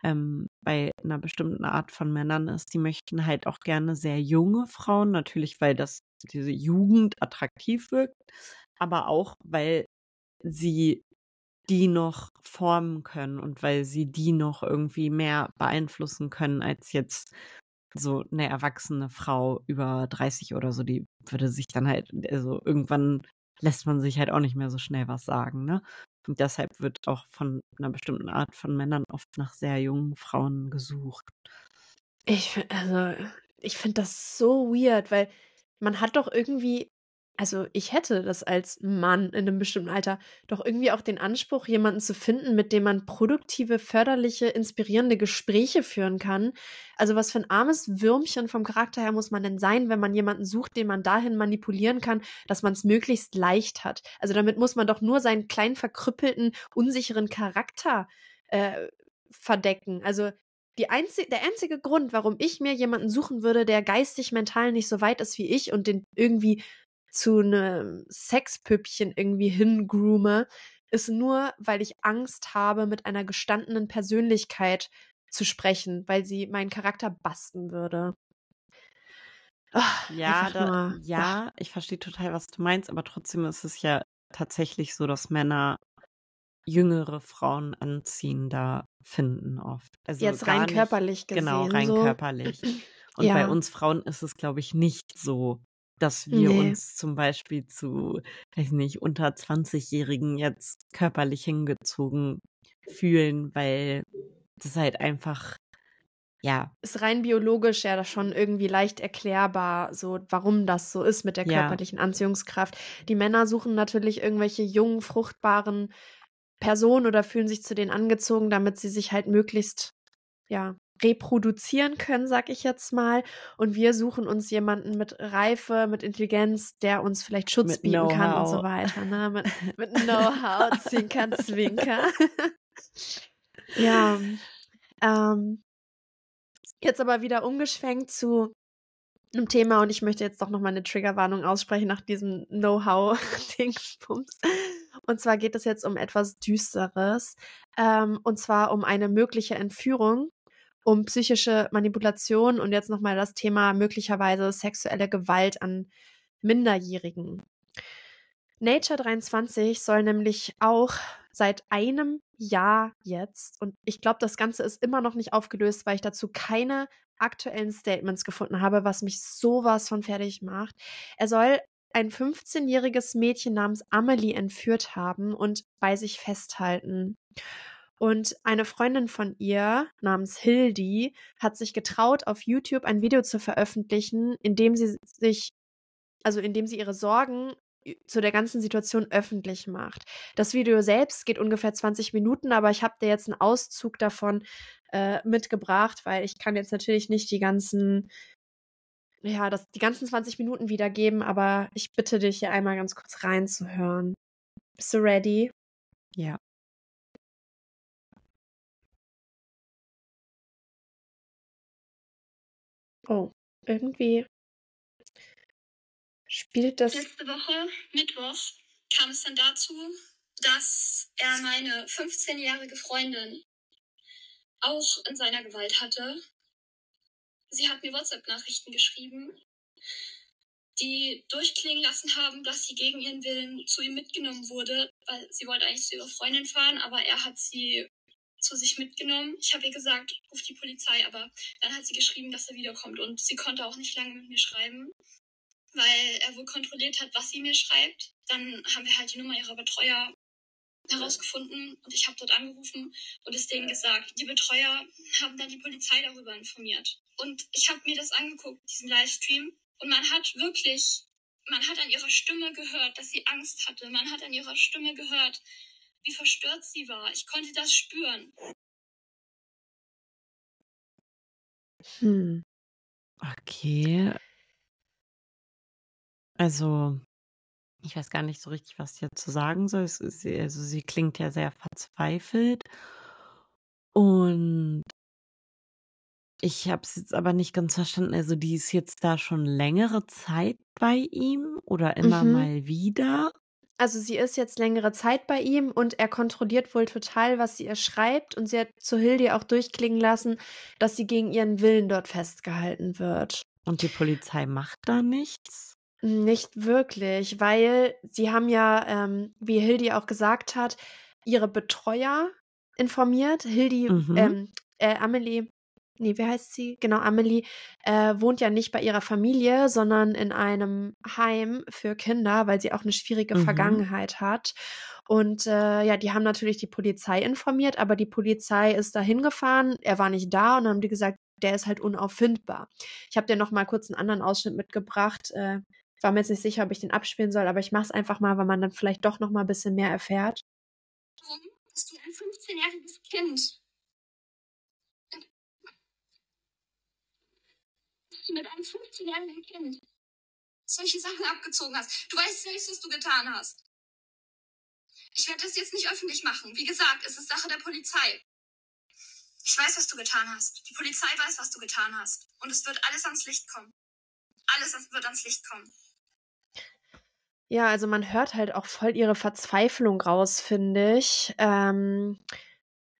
ähm, bei einer bestimmten Art von Männern ist. Die möchten halt auch gerne sehr junge Frauen, natürlich, weil das diese Jugend attraktiv wirkt, aber auch, weil sie die noch formen können und weil sie die noch irgendwie mehr beeinflussen können als jetzt so eine erwachsene Frau über 30 oder so, die würde sich dann halt, also irgendwann lässt man sich halt auch nicht mehr so schnell was sagen, ne? Und deshalb wird auch von einer bestimmten Art von Männern oft nach sehr jungen Frauen gesucht. Ich, also, ich finde das so weird, weil man hat doch irgendwie also ich hätte das als Mann in einem bestimmten Alter doch irgendwie auch den Anspruch, jemanden zu finden, mit dem man produktive, förderliche, inspirierende Gespräche führen kann. Also was für ein armes Würmchen vom Charakter her muss man denn sein, wenn man jemanden sucht, den man dahin manipulieren kann, dass man es möglichst leicht hat. Also damit muss man doch nur seinen kleinen, verkrüppelten, unsicheren Charakter äh, verdecken. Also einzig, der einzige Grund, warum ich mir jemanden suchen würde, der geistig, mental nicht so weit ist wie ich und den irgendwie zu einem Sexpüppchen irgendwie hingroome, ist nur, weil ich Angst habe, mit einer gestandenen Persönlichkeit zu sprechen, weil sie meinen Charakter basten würde. Ach, ja, da, ja, ich verstehe total, was du meinst, aber trotzdem ist es ja tatsächlich so, dass Männer jüngere Frauen anziehender finden oft. Also Jetzt rein nicht, körperlich genau, gesehen. Genau, rein so. körperlich. Und ja. bei uns Frauen ist es, glaube ich, nicht so dass wir nee. uns zum Beispiel zu, weiß nicht, unter 20-Jährigen jetzt körperlich hingezogen fühlen, weil das halt einfach, ja. Ist rein biologisch ja schon irgendwie leicht erklärbar, so warum das so ist mit der körperlichen ja. Anziehungskraft. Die Männer suchen natürlich irgendwelche jungen, fruchtbaren Personen oder fühlen sich zu denen angezogen, damit sie sich halt möglichst ja, reproduzieren können, sag ich jetzt mal. Und wir suchen uns jemanden mit Reife, mit Intelligenz, der uns vielleicht Schutz mit bieten kann und so weiter. Ne? Mit, mit Know-how, Zwinker, Zwinker. ja. Ähm, jetzt aber wieder umgeschwenkt zu einem Thema und ich möchte jetzt doch nochmal eine Triggerwarnung aussprechen nach diesem Know-how-Dingsbums. Und zwar geht es jetzt um etwas Düsteres. Ähm, und zwar um eine mögliche Entführung um psychische Manipulation und jetzt nochmal das Thema möglicherweise sexuelle Gewalt an Minderjährigen. Nature 23 soll nämlich auch seit einem Jahr jetzt, und ich glaube, das Ganze ist immer noch nicht aufgelöst, weil ich dazu keine aktuellen Statements gefunden habe, was mich sowas von fertig macht. Er soll ein 15-jähriges Mädchen namens Amelie entführt haben und bei sich festhalten. Und eine Freundin von ihr namens Hildi hat sich getraut, auf YouTube ein Video zu veröffentlichen, in dem sie sich, also in dem sie ihre Sorgen zu der ganzen Situation öffentlich macht. Das Video selbst geht ungefähr 20 Minuten, aber ich habe dir jetzt einen Auszug davon äh, mitgebracht, weil ich kann jetzt natürlich nicht die ganzen, ja, das, die ganzen 20 Minuten wiedergeben, aber ich bitte dich hier einmal ganz kurz reinzuhören. Bist du ready? Ja. Oh, irgendwie spielt das. Letzte Woche, Mittwoch, kam es dann dazu, dass er meine 15-jährige Freundin auch in seiner Gewalt hatte. Sie hat mir WhatsApp-Nachrichten geschrieben, die durchklingen lassen haben, dass sie gegen ihren Willen zu ihm mitgenommen wurde, weil sie wollte eigentlich zu ihrer Freundin fahren, aber er hat sie zu sich mitgenommen. Ich habe ihr gesagt, ruf die Polizei, aber dann hat sie geschrieben, dass er wiederkommt und sie konnte auch nicht lange mit mir schreiben, weil er wohl kontrolliert hat, was sie mir schreibt. Dann haben wir halt die Nummer ihrer Betreuer herausgefunden und ich habe dort angerufen und es denen gesagt. Die Betreuer haben dann die Polizei darüber informiert. Und ich habe mir das angeguckt, diesen Livestream, und man hat wirklich, man hat an ihrer Stimme gehört, dass sie Angst hatte. Man hat an ihrer Stimme gehört, wie verstört sie war. Ich konnte das spüren. Hm. Okay. Also, ich weiß gar nicht so richtig, was ich dazu sagen soll. Es ist, also sie klingt ja sehr verzweifelt. Und ich habe es jetzt aber nicht ganz verstanden. Also die ist jetzt da schon längere Zeit bei ihm oder immer Mhm. mal wieder? Also sie ist jetzt längere Zeit bei ihm und er kontrolliert wohl total, was sie ihr schreibt. Und sie hat zu Hildi auch durchklingen lassen, dass sie gegen ihren Willen dort festgehalten wird. Und die Polizei macht da nichts? Nicht wirklich, weil sie haben ja, ähm, wie Hildi auch gesagt hat, ihre Betreuer informiert. Hildi, Mhm. ähm, äh, Amelie, nee, wie heißt sie? Genau, Amelie äh, wohnt ja nicht bei ihrer Familie, sondern in einem Heim für Kinder, weil sie auch eine schwierige Mhm. Vergangenheit hat. Und äh, ja, die haben natürlich die Polizei informiert, aber die Polizei ist da hingefahren, er war nicht da und dann haben die gesagt, der ist halt unauffindbar. Ich habe dir noch mal kurz einen anderen Ausschnitt mitgebracht. Äh, ich war mir jetzt nicht sicher, ob ich den abspielen soll, aber ich mache es einfach mal, weil man dann vielleicht doch noch mal ein bisschen mehr erfährt. Warum bist du ein 15-jähriges Kind? Dass du mit einem 15-jährigen Kind solche Sachen abgezogen hast. Du weißt selbst, was du getan hast. Ich werde das jetzt nicht öffentlich machen. Wie gesagt, es ist Sache der Polizei. Ich weiß, was du getan hast. Die Polizei weiß, was du getan hast. Und es wird alles ans Licht kommen. Alles wird ans Licht kommen. Ja, also man hört halt auch voll ihre Verzweiflung raus, finde ich. Ähm,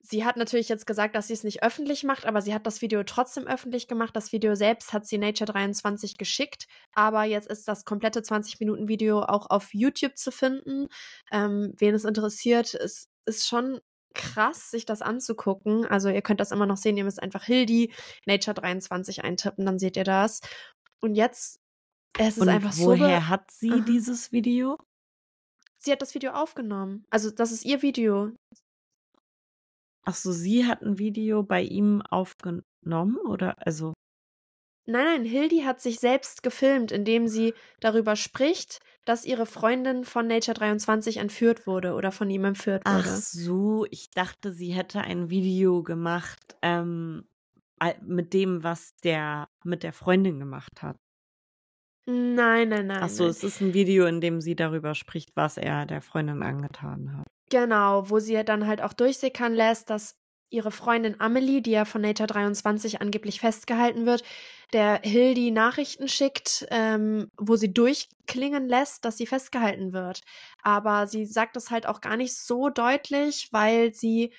sie hat natürlich jetzt gesagt, dass sie es nicht öffentlich macht, aber sie hat das Video trotzdem öffentlich gemacht. Das Video selbst hat sie Nature 23 geschickt, aber jetzt ist das komplette 20-Minuten-Video auch auf YouTube zu finden. Ähm, wen es interessiert, es ist schon krass, sich das anzugucken. Also ihr könnt das immer noch sehen, ihr müsst einfach Hildi Nature 23 eintippen, dann seht ihr das. Und jetzt, es ist Und einfach so. be- woher hat sie Aha. dieses Video? Sie hat das Video aufgenommen. Also das ist ihr Video. Ach so, sie hat ein Video bei ihm aufgenommen oder also Nein, nein, Hildi hat sich selbst gefilmt, indem sie darüber spricht, dass ihre Freundin von Nature 23 entführt wurde oder von ihm entführt Ach wurde. so, ich dachte, sie hätte ein Video gemacht ähm, mit dem, was der mit der Freundin gemacht hat. Nein, nein, nein. Ach so, nein. es ist ein Video, in dem sie darüber spricht, was er der Freundin angetan hat. Genau, wo sie dann halt auch durchsickern lässt, dass ihre Freundin Amelie, die ja von Nature 23 angeblich festgehalten wird, der Hildi Nachrichten schickt, ähm, wo sie durchklingen lässt, dass sie festgehalten wird. Aber sie sagt das halt auch gar nicht so deutlich, weil sie,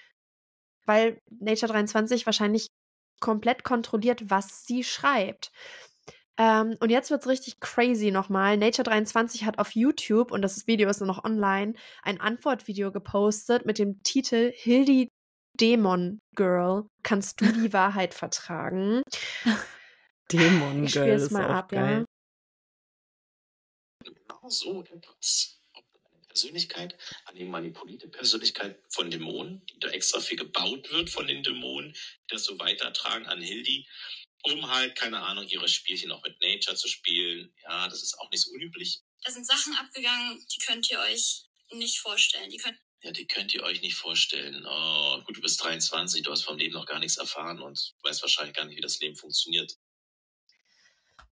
weil Nature 23 wahrscheinlich komplett kontrolliert, was sie schreibt. Ähm, und jetzt wird's richtig crazy nochmal. Nature 23 hat auf YouTube, und das Video ist nur noch online, ein Antwortvideo gepostet mit dem Titel Hildi Dämon Girl, kannst du die Wahrheit vertragen? Dämon Ich Girl spiel's ist mal ab, ja. geil. so etwas. Eine Persönlichkeit, eine manipulierte Persönlichkeit von Dämonen, die da extra viel gebaut wird von den Dämonen, die das so weitertragen an Hildi, um halt, keine Ahnung, ihre Spielchen auch mit Nature zu spielen. Ja, das ist auch nicht so unüblich. Da sind Sachen abgegangen, die könnt ihr euch nicht vorstellen. Die könnt Ja, die könnt ihr euch nicht vorstellen. Oh, gut, du bist 23, du hast vom Leben noch gar nichts erfahren und weißt wahrscheinlich gar nicht, wie das Leben funktioniert.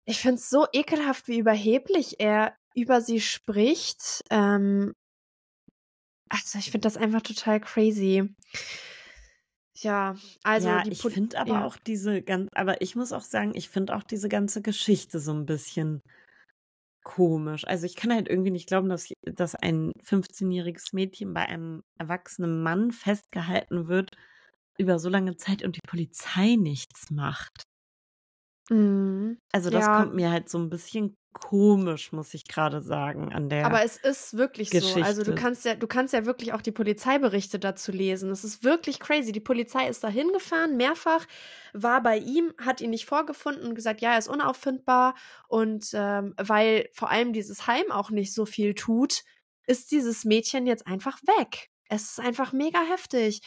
Ich finde es so ekelhaft, wie überheblich er über sie spricht. Ähm, also ich finde das einfach total crazy. Ja, also ja, die ich finde aber ja. auch diese ganz, aber ich muss auch sagen, ich finde auch diese ganze Geschichte so ein bisschen komisch. Also ich kann halt irgendwie nicht glauben, dass, dass ein 15-jähriges Mädchen bei einem erwachsenen Mann festgehalten wird über so lange Zeit und die Polizei nichts macht. Mhm. Also das Ja. kommt mir halt so ein bisschen komisch, muss ich gerade sagen, an der. Aber es ist wirklich so. Also du Geschichte. kannst ja, du kannst ja wirklich auch die Polizeiberichte dazu lesen. Es ist wirklich crazy. Die Polizei ist da hingefahren, mehrfach, war bei ihm, hat ihn nicht vorgefunden und gesagt, ja, er ist unauffindbar. Und ähm, weil vor allem dieses Heim auch nicht so viel tut, ist dieses Mädchen jetzt einfach weg. Es ist einfach mega heftig.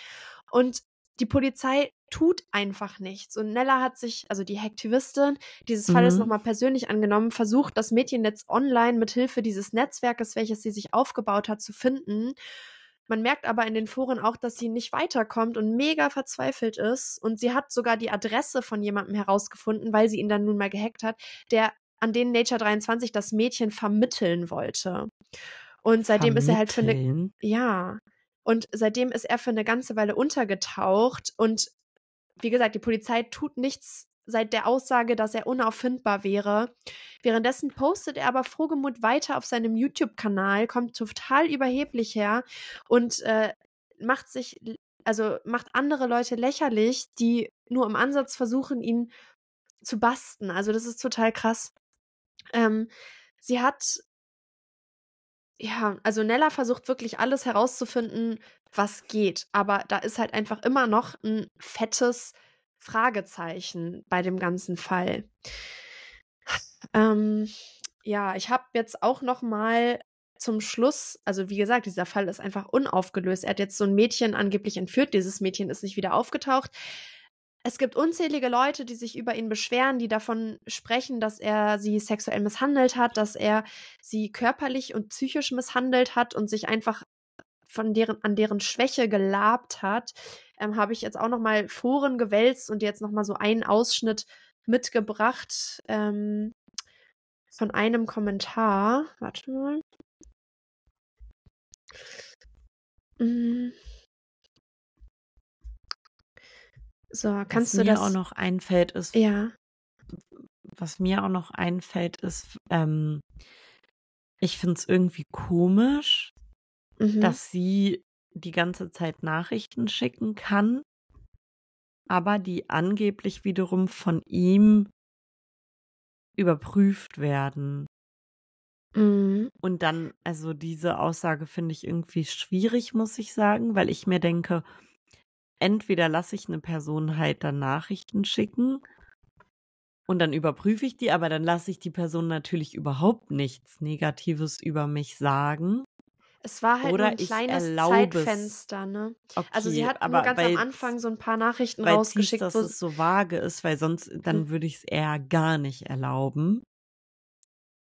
Und die Polizei tut einfach nichts. Und Nella hat sich, also die Aktivistin dieses Falles Mhm. nochmal persönlich angenommen, versucht, das Mädchennetz online mit Hilfe dieses Netzwerkes, welches sie sich aufgebaut hat, zu finden. Man merkt aber in den Foren auch, dass sie nicht weiterkommt und mega verzweifelt ist. Und sie hat sogar die Adresse von jemandem herausgefunden, weil sie ihn dann nun mal gehackt hat, der an den Nature 23 das Mädchen vermitteln wollte. Und seitdem ist er halt für eine Vermitteln? ja. Und seitdem ist er für eine ganze Weile untergetaucht. Und wie gesagt, die Polizei tut nichts seit der Aussage, dass er unauffindbar wäre. Währenddessen postet er aber frohgemut weiter auf seinem YouTube-Kanal, kommt total überheblich her und äh, macht sich, also macht andere Leute lächerlich, die nur im Ansatz versuchen, ihn zu basten. Also das ist total krass. Ähm, sie hat ja, also Nella versucht wirklich alles herauszufinden, was geht. Aber da ist halt einfach immer noch ein fettes Fragezeichen bei dem ganzen Fall. Ähm, ja, ich habe jetzt auch noch mal zum Schluss, also wie gesagt, dieser Fall ist einfach unaufgelöst. Er hat jetzt so ein Mädchen angeblich entführt. Dieses Mädchen ist nicht wieder aufgetaucht. Es gibt unzählige Leute, die sich über ihn beschweren, die davon sprechen, dass er sie sexuell misshandelt hat, dass er sie körperlich und psychisch misshandelt hat und sich einfach von deren an deren Schwäche gelabt hat. Ähm, Habe ich jetzt auch noch mal Foren gewälzt und jetzt noch mal so einen Ausschnitt mitgebracht ähm, von einem Kommentar. Warte mal. Mm. So, kannst was du mir das? auch noch einfällt, ist, ja. was mir auch noch einfällt, ist, ähm, ich finde es irgendwie komisch, Mhm. dass sie die ganze Zeit Nachrichten schicken kann, aber die angeblich wiederum von ihm überprüft werden. Mhm. Und dann, also diese Aussage finde ich irgendwie schwierig, muss ich sagen, weil ich mir denke, entweder lasse ich eine Person halt dann Nachrichten schicken und dann überprüfe ich die, aber dann lasse ich die Person natürlich überhaupt nichts Negatives über mich sagen. Es war halt Oder ein kleines. Zeitfenster, ne? Okay, Also sie hat aber nur ganz am weil- Anfang so ein paar Nachrichten weil rausgeschickt, dass wo es so vage ist, weil sonst dann Mhm. würde ich es eher gar nicht erlauben.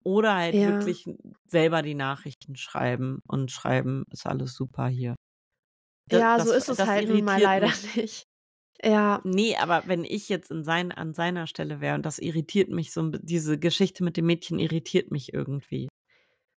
Oder halt Ja. wirklich selber die Nachrichten schreiben und schreiben, ist alles super hier. Da- ja, das- so ist es das halt nun mal leider mich. nicht. Ja, Nee, aber wenn ich jetzt in sein, an seiner Stelle wäre und das irritiert mich so, diese Geschichte mit dem Mädchen irritiert mich irgendwie.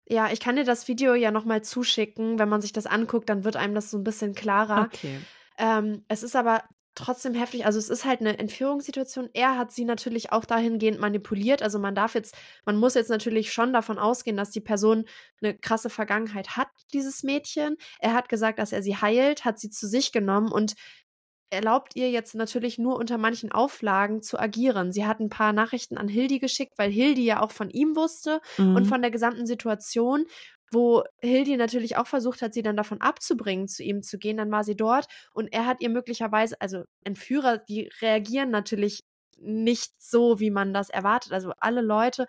Ja, ich kann dir das Video ja nochmal zuschicken. Wenn man sich das anguckt, dann wird einem das so ein bisschen klarer. Okay. Ähm, es ist aber trotzdem heftig. Also es ist halt eine Entführungssituation. Er hat sie natürlich auch dahingehend manipuliert. Also man darf jetzt, man muss jetzt natürlich schon davon ausgehen, dass die Person eine krasse Vergangenheit hat, dieses Mädchen. Er hat gesagt, dass er sie heilt, hat sie zu sich genommen und erlaubt ihr jetzt natürlich nur unter manchen Auflagen zu agieren. Sie hat ein paar Nachrichten an Hildi geschickt, weil Hildi ja auch von ihm wusste und Mhm. von der gesamten Situation, wo Hildi natürlich auch versucht hat, sie dann davon abzubringen, zu ihm zu gehen. Dann war sie dort und er hat ihr möglicherweise, also Entführer, die reagieren natürlich nicht so, wie man das erwartet. Also alle Leute,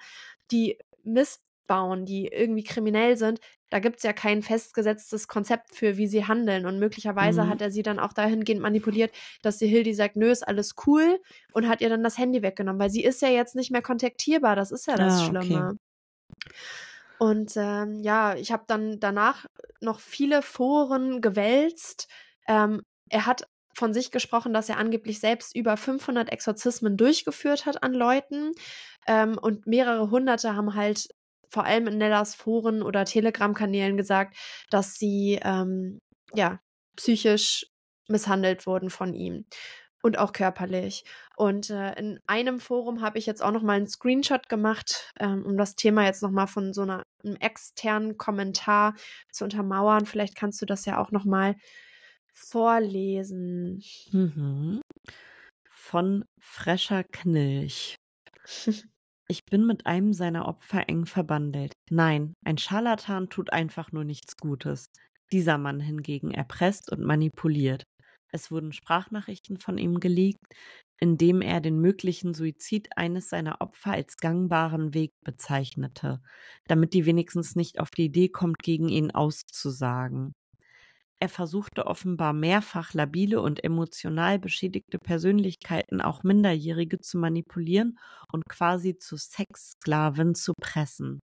die Mist aufbauen, die irgendwie kriminell sind, da gibt es ja kein festgesetztes Konzept für, wie sie handeln. Und möglicherweise Mhm. hat er sie dann auch dahingehend manipuliert, dass die Hildi sagt, nö, ist alles cool und hat ihr dann das Handy weggenommen, weil sie ist ja jetzt nicht mehr kontaktierbar. Das ist ja das Ah, okay. Schlimme. Und ähm, ja, ich habe dann danach noch viele Foren gewälzt. Ähm, er hat von sich gesprochen, dass er angeblich selbst über 500 Exorzismen durchgeführt hat an Leuten. Ähm, und mehrere Hunderte haben halt vor allem in Nellas Foren oder Telegram-Kanälen gesagt, dass sie ähm, ja psychisch misshandelt wurden von ihm und auch körperlich. Und äh, in einem Forum habe ich jetzt auch noch mal einen Screenshot gemacht, ähm, um das Thema jetzt noch mal von so einer, einem externen Kommentar zu untermauern. Vielleicht kannst du das ja auch noch mal vorlesen. Mhm. Von Frescher Knilch. Ich bin mit einem seiner Opfer eng verbandelt. Nein, ein Scharlatan tut einfach nur nichts Gutes. Dieser Mann hingegen erpresst und manipuliert. Es wurden Sprachnachrichten von ihm geleakt, in dem er den möglichen Suizid eines seiner Opfer als gangbaren Weg bezeichnete, damit die wenigstens nicht auf die Idee kommt, gegen ihn auszusagen. Er versuchte offenbar mehrfach labile und emotional beschädigte Persönlichkeiten, auch Minderjährige, zu manipulieren und quasi zu Sexsklaven zu pressen.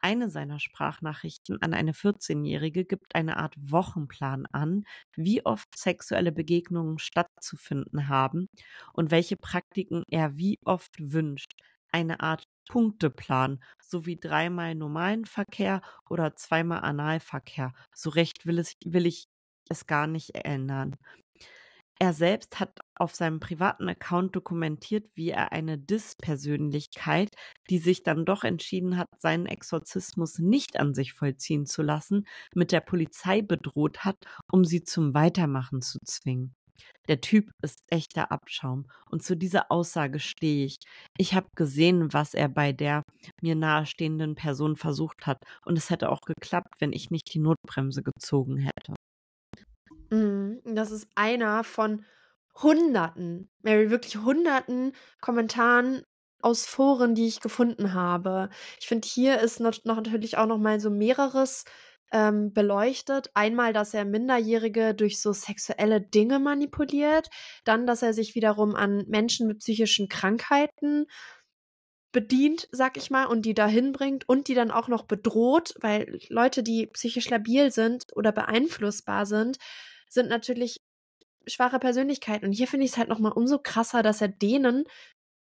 Eine seiner Sprachnachrichten an eine 14-Jährige gibt eine Art Wochenplan an, wie oft sexuelle Begegnungen stattzufinden haben und welche Praktiken er wie oft wünscht. Eine Art Punkteplan, sowie dreimal normalen Verkehr oder zweimal Analverkehr. So recht will, es, will ich es gar nicht ändern. Er selbst hat auf seinem privaten Account dokumentiert, wie er eine Dis-Persönlichkeit, die sich dann doch entschieden hat, seinen Exorzismus nicht an sich vollziehen zu lassen, mit der Polizei bedroht hat, um sie zum Weitermachen zu zwingen. Der Typ ist echter Abschaum. Und zu dieser Aussage stehe ich. Ich habe gesehen, was er bei der mir nahestehenden Person versucht hat. Und es hätte auch geklappt, wenn ich nicht die Notbremse gezogen hätte. Mhm, Das ist einer von Hunderten, Mary, wirklich Hunderten Kommentaren aus Foren, die ich gefunden habe. Ich finde, hier ist noch, noch natürlich auch noch mal so mehreres ähm, beleuchtet. Einmal, dass er Minderjährige durch so sexuelle Dinge manipuliert, dann, dass er sich wiederum an Menschen mit psychischen Krankheiten bedient, sag ich mal, und die dahin bringt und die dann auch noch bedroht, weil Leute, die psychisch labil sind oder beeinflussbar sind, sind natürlich schwache Persönlichkeiten. Und hier finde ich es halt noch mal umso krasser, dass er denen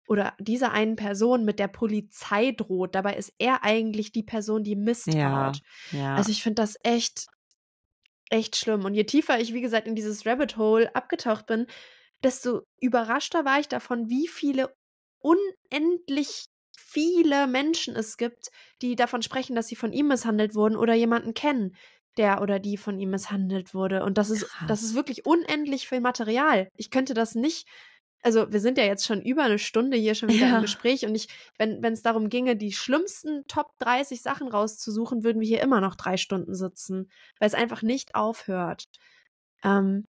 oder dieser einen Person mit der Polizei droht. Dabei ist er eigentlich die Person, die Mist Ja, ja. Also ich finde das echt, echt schlimm. Und je tiefer ich, wie gesagt, in dieses Rabbit Hole abgetaucht bin, desto überraschter war ich davon, wie viele unendlich viele Menschen es gibt, die davon sprechen, dass sie von ihm misshandelt wurden oder jemanden kennen, der oder die von ihm misshandelt wurde. Und das ist, das ist wirklich unendlich viel Material. Ich könnte das nicht. Also, wir sind ja jetzt schon über eine Stunde hier schon wieder Ja. im Gespräch und ich, wenn es darum ginge, die schlimmsten Top 30 Sachen rauszusuchen, würden wir hier immer noch drei Stunden sitzen, weil es einfach nicht aufhört. Ähm,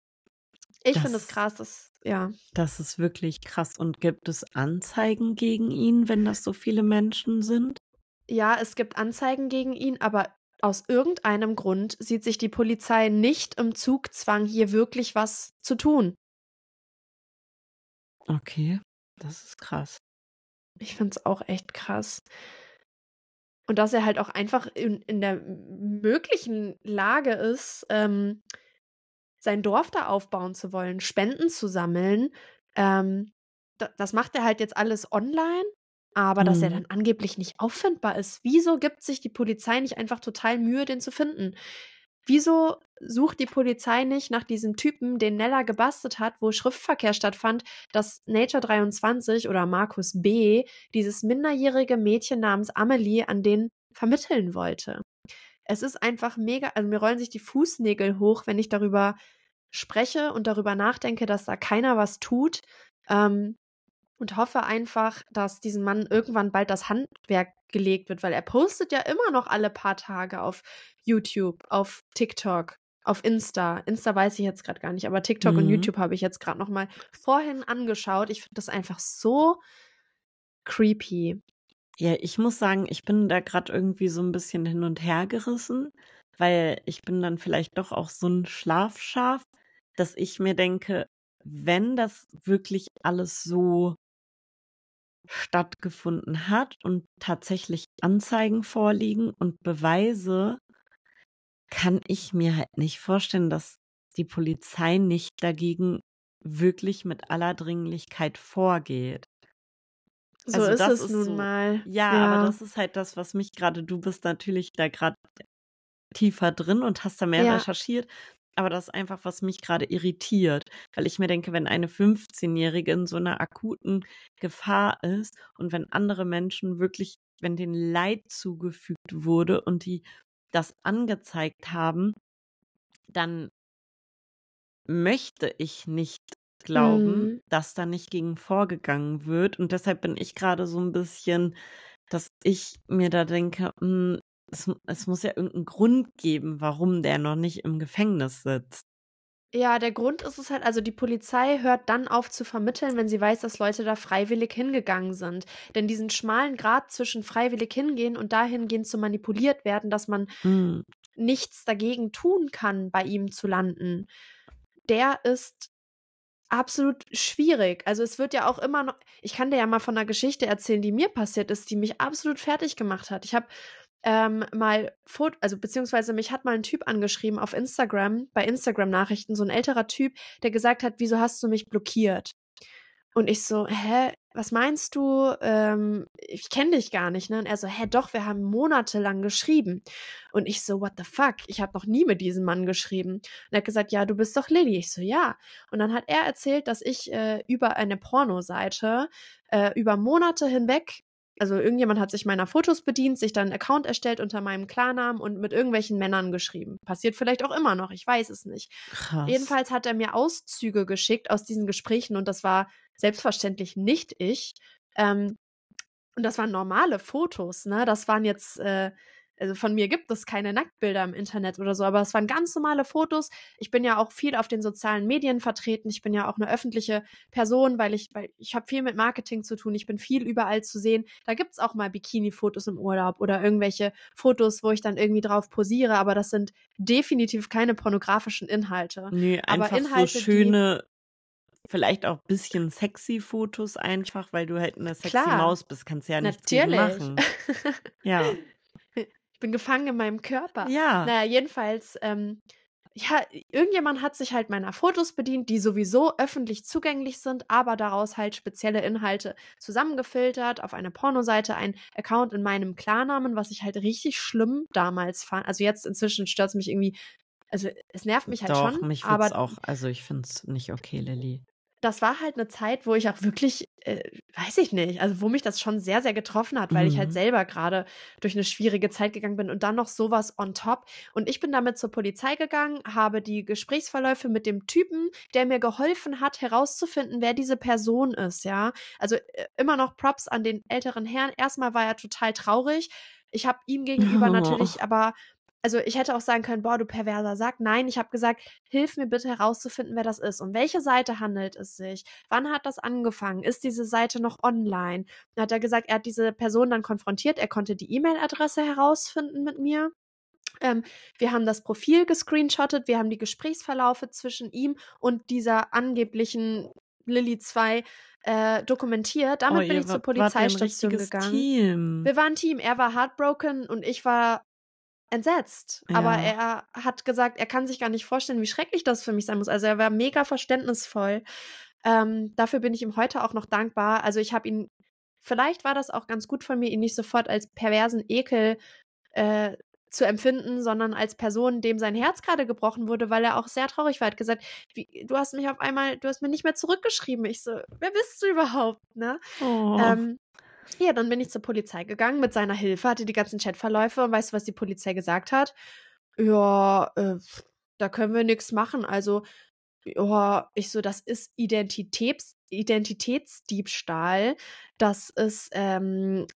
ich finde es krass, dass, ja. Das ist wirklich krass. Und gibt es Anzeigen gegen ihn, wenn das so viele Menschen sind? Ja, es gibt Anzeigen gegen ihn, aber aus irgendeinem Grund sieht sich die Polizei nicht im Zugzwang, hier wirklich was zu tun. Okay, das ist krass. Ich finde es auch echt krass. Und dass er halt auch einfach in, in der möglichen Lage ist, ähm, sein Dorf da aufbauen zu wollen, Spenden zu sammeln. Ähm, da, das macht er halt jetzt alles online, aber dass er Mhm. dann angeblich nicht auffindbar ist. Wieso gibt sich die Polizei nicht einfach total Mühe, den zu finden? Wieso sucht die Polizei nicht nach diesem Typen, den Nella gebastelt hat, wo Schriftverkehr stattfand, dass Nature 23 oder Markus B. dieses minderjährige Mädchen namens Amelie an den vermitteln wollte? Es ist einfach mega, also mir rollen sich die Fußnägel hoch, wenn ich darüber spreche und darüber nachdenke, dass da keiner was tut. Ähm, und hoffe einfach, dass diesem Mann irgendwann bald das Handwerk gelegt wird, weil er postet ja immer noch alle paar Tage auf YouTube, auf TikTok, auf Insta. Insta weiß ich jetzt gerade gar nicht, aber TikTok und Mhm. YouTube habe ich jetzt gerade noch mal vorhin angeschaut. Ich finde das einfach so creepy. Ja, ich muss sagen, ich bin da gerade irgendwie so ein bisschen hin und her gerissen, weil ich bin dann vielleicht doch auch so ein Schlafschaf, dass ich mir denke, wenn das wirklich alles so stattgefunden hat und tatsächlich Anzeigen vorliegen und Beweise, kann ich mir halt nicht vorstellen, dass die Polizei nicht dagegen wirklich mit aller Dringlichkeit vorgeht. So Also ist das es ist nun so, mal. ja, aber Ja. das ist halt das, was mich gerade, du bist natürlich da gerade tiefer drin und hast da mehr Ja. recherchiert, aber das ist einfach, was mich gerade irritiert, weil ich mir denke, wenn eine 15-Jährige in so einer akuten Gefahr ist und wenn andere Menschen wirklich, wenn denen Leid zugefügt wurde und die das angezeigt haben, dann möchte ich nicht glauben, Mhm. dass da nicht gegen vorgegangen wird. Und deshalb bin ich gerade so ein bisschen, dass ich mir da denke, hm, es, es muss ja irgendeinen Grund geben, warum der noch nicht im Gefängnis sitzt. Ja, der Grund ist es halt, also die Polizei hört dann auf zu vermitteln, wenn sie weiß, dass Leute da freiwillig hingegangen sind. Denn diesen schmalen Grad zwischen freiwillig hingehen und dahingehend zu manipuliert werden, dass man Hm. nichts dagegen tun kann, bei ihm zu landen, der ist absolut schwierig. Also es wird ja auch immer noch, ich kann dir ja mal von einer Geschichte erzählen, die mir passiert ist, die mich absolut fertig gemacht hat. Ich habe ähm, mal Foto, also beziehungsweise mich hat mal ein Typ angeschrieben auf Instagram, bei Instagram-Nachrichten, so ein älterer Typ, der gesagt hat, wieso hast du mich blockiert? Und ich so, hä, was meinst du? Ähm, ich kenne dich gar nicht, ne? Und er so, hä, doch, wir haben monatelang geschrieben. Und ich so, what the fuck? Ich habe noch nie mit diesem Mann geschrieben. Und er hat gesagt, ja, du bist doch Lilly. Ich so, ja. Und dann hat er erzählt, dass ich äh, über eine Pornoseite äh, über Monate hinweg also irgendjemand hat sich meiner Fotos bedient, sich dann einen Account erstellt unter meinem Klarnamen und mit irgendwelchen Männern geschrieben. Passiert vielleicht auch immer noch, ich weiß es nicht. Krass. Jedenfalls hat er mir Auszüge geschickt aus diesen Gesprächen und das war selbstverständlich nicht ich. Ähm, und das waren normale Fotos, ne? Das waren jetzt, äh, also von mir gibt es keine Nacktbilder im Internet oder so, aber es waren ganz normale Fotos. Ich bin ja auch viel auf den sozialen Medien vertreten. Ich bin ja auch eine öffentliche Person, weil ich, weil ich habe viel mit Marketing zu tun. Ich bin viel überall zu sehen. Da gibt's auch mal Bikini-Fotos im Urlaub oder irgendwelche Fotos, wo ich dann irgendwie drauf posiere, aber das sind definitiv keine pornografischen Inhalte. Nee, aber einfach Inhalte, so schöne, vielleicht auch bisschen sexy Fotos einfach, weil du halt eine sexy Klar. Maus bist, kannst ja nichts gegen Natürlich. machen. Ja. Ich bin gefangen in meinem Körper. Ja. Naja, jedenfalls, ähm, ja, irgendjemand hat sich halt meiner Fotos bedient, die sowieso öffentlich zugänglich sind, aber daraus halt spezielle Inhalte zusammengefiltert, auf eine Pornoseite, ein Account in meinem Klarnamen, was ich halt richtig schlimm damals fand. Also jetzt inzwischen stört es mich irgendwie, also es nervt mich halt Doch, schon, mich aber auch, also ich find's nicht okay, Lilly. Das war halt eine Zeit, wo ich auch wirklich, äh, weiß ich nicht, also wo mich das schon sehr, sehr getroffen hat, weil ich halt Mhm. selber gerade durch eine schwierige Zeit gegangen bin und dann noch sowas on top. Und ich bin damit zur Polizei gegangen, habe die Gesprächsverläufe mit dem Typen, der mir geholfen hat, herauszufinden, wer diese Person ist, ja. Also äh, immer noch Props an den älteren Herrn. Erstmal war er total traurig. Ich habe ihm gegenüber Oh. natürlich aber also ich hätte auch sagen können, boah, du perverser Sack. Nein, ich habe gesagt, hilf mir bitte herauszufinden, wer das ist. Um welche Seite handelt es sich? Wann hat das angefangen? Ist diese Seite noch online? Dann hat er gesagt, er hat diese Person dann konfrontiert. Er konnte die E-Mail-Adresse herausfinden mit mir. Ähm, wir haben das Profil gescreenshottet. Wir haben die Gesprächsverlaufe zwischen ihm und dieser angeblichen Lilly 2 äh, dokumentiert. Damit oh, bin ich zur Polizeistation gegangen. Team. Wir waren ein Team. Er war heartbroken und ich war entsetzt. Aber Ja. er hat gesagt, er kann sich gar nicht vorstellen, wie schrecklich das für mich sein muss. Also er war mega verständnisvoll. Ähm, dafür bin ich ihm heute auch noch dankbar. Also ich habe ihn, vielleicht war das auch ganz gut von mir, ihn nicht sofort als perversen Ekel äh, zu empfinden, sondern als Person, dem sein Herz gerade gebrochen wurde, weil er auch sehr traurig war. Er hat gesagt, wie, du hast mich auf einmal, du hast mir nicht mehr zurückgeschrieben. Ich so, wer bist du überhaupt, ne? Oh. Ähm, ja, dann bin ich zur Polizei gegangen mit seiner Hilfe, hatte die ganzen Chatverläufe und weißt du, was die Polizei gesagt hat? Ja, äh, da können wir nichts machen. Also, ja, ich so, das ist Identitäts Identitätsdiebstahl. Das ist, ähm,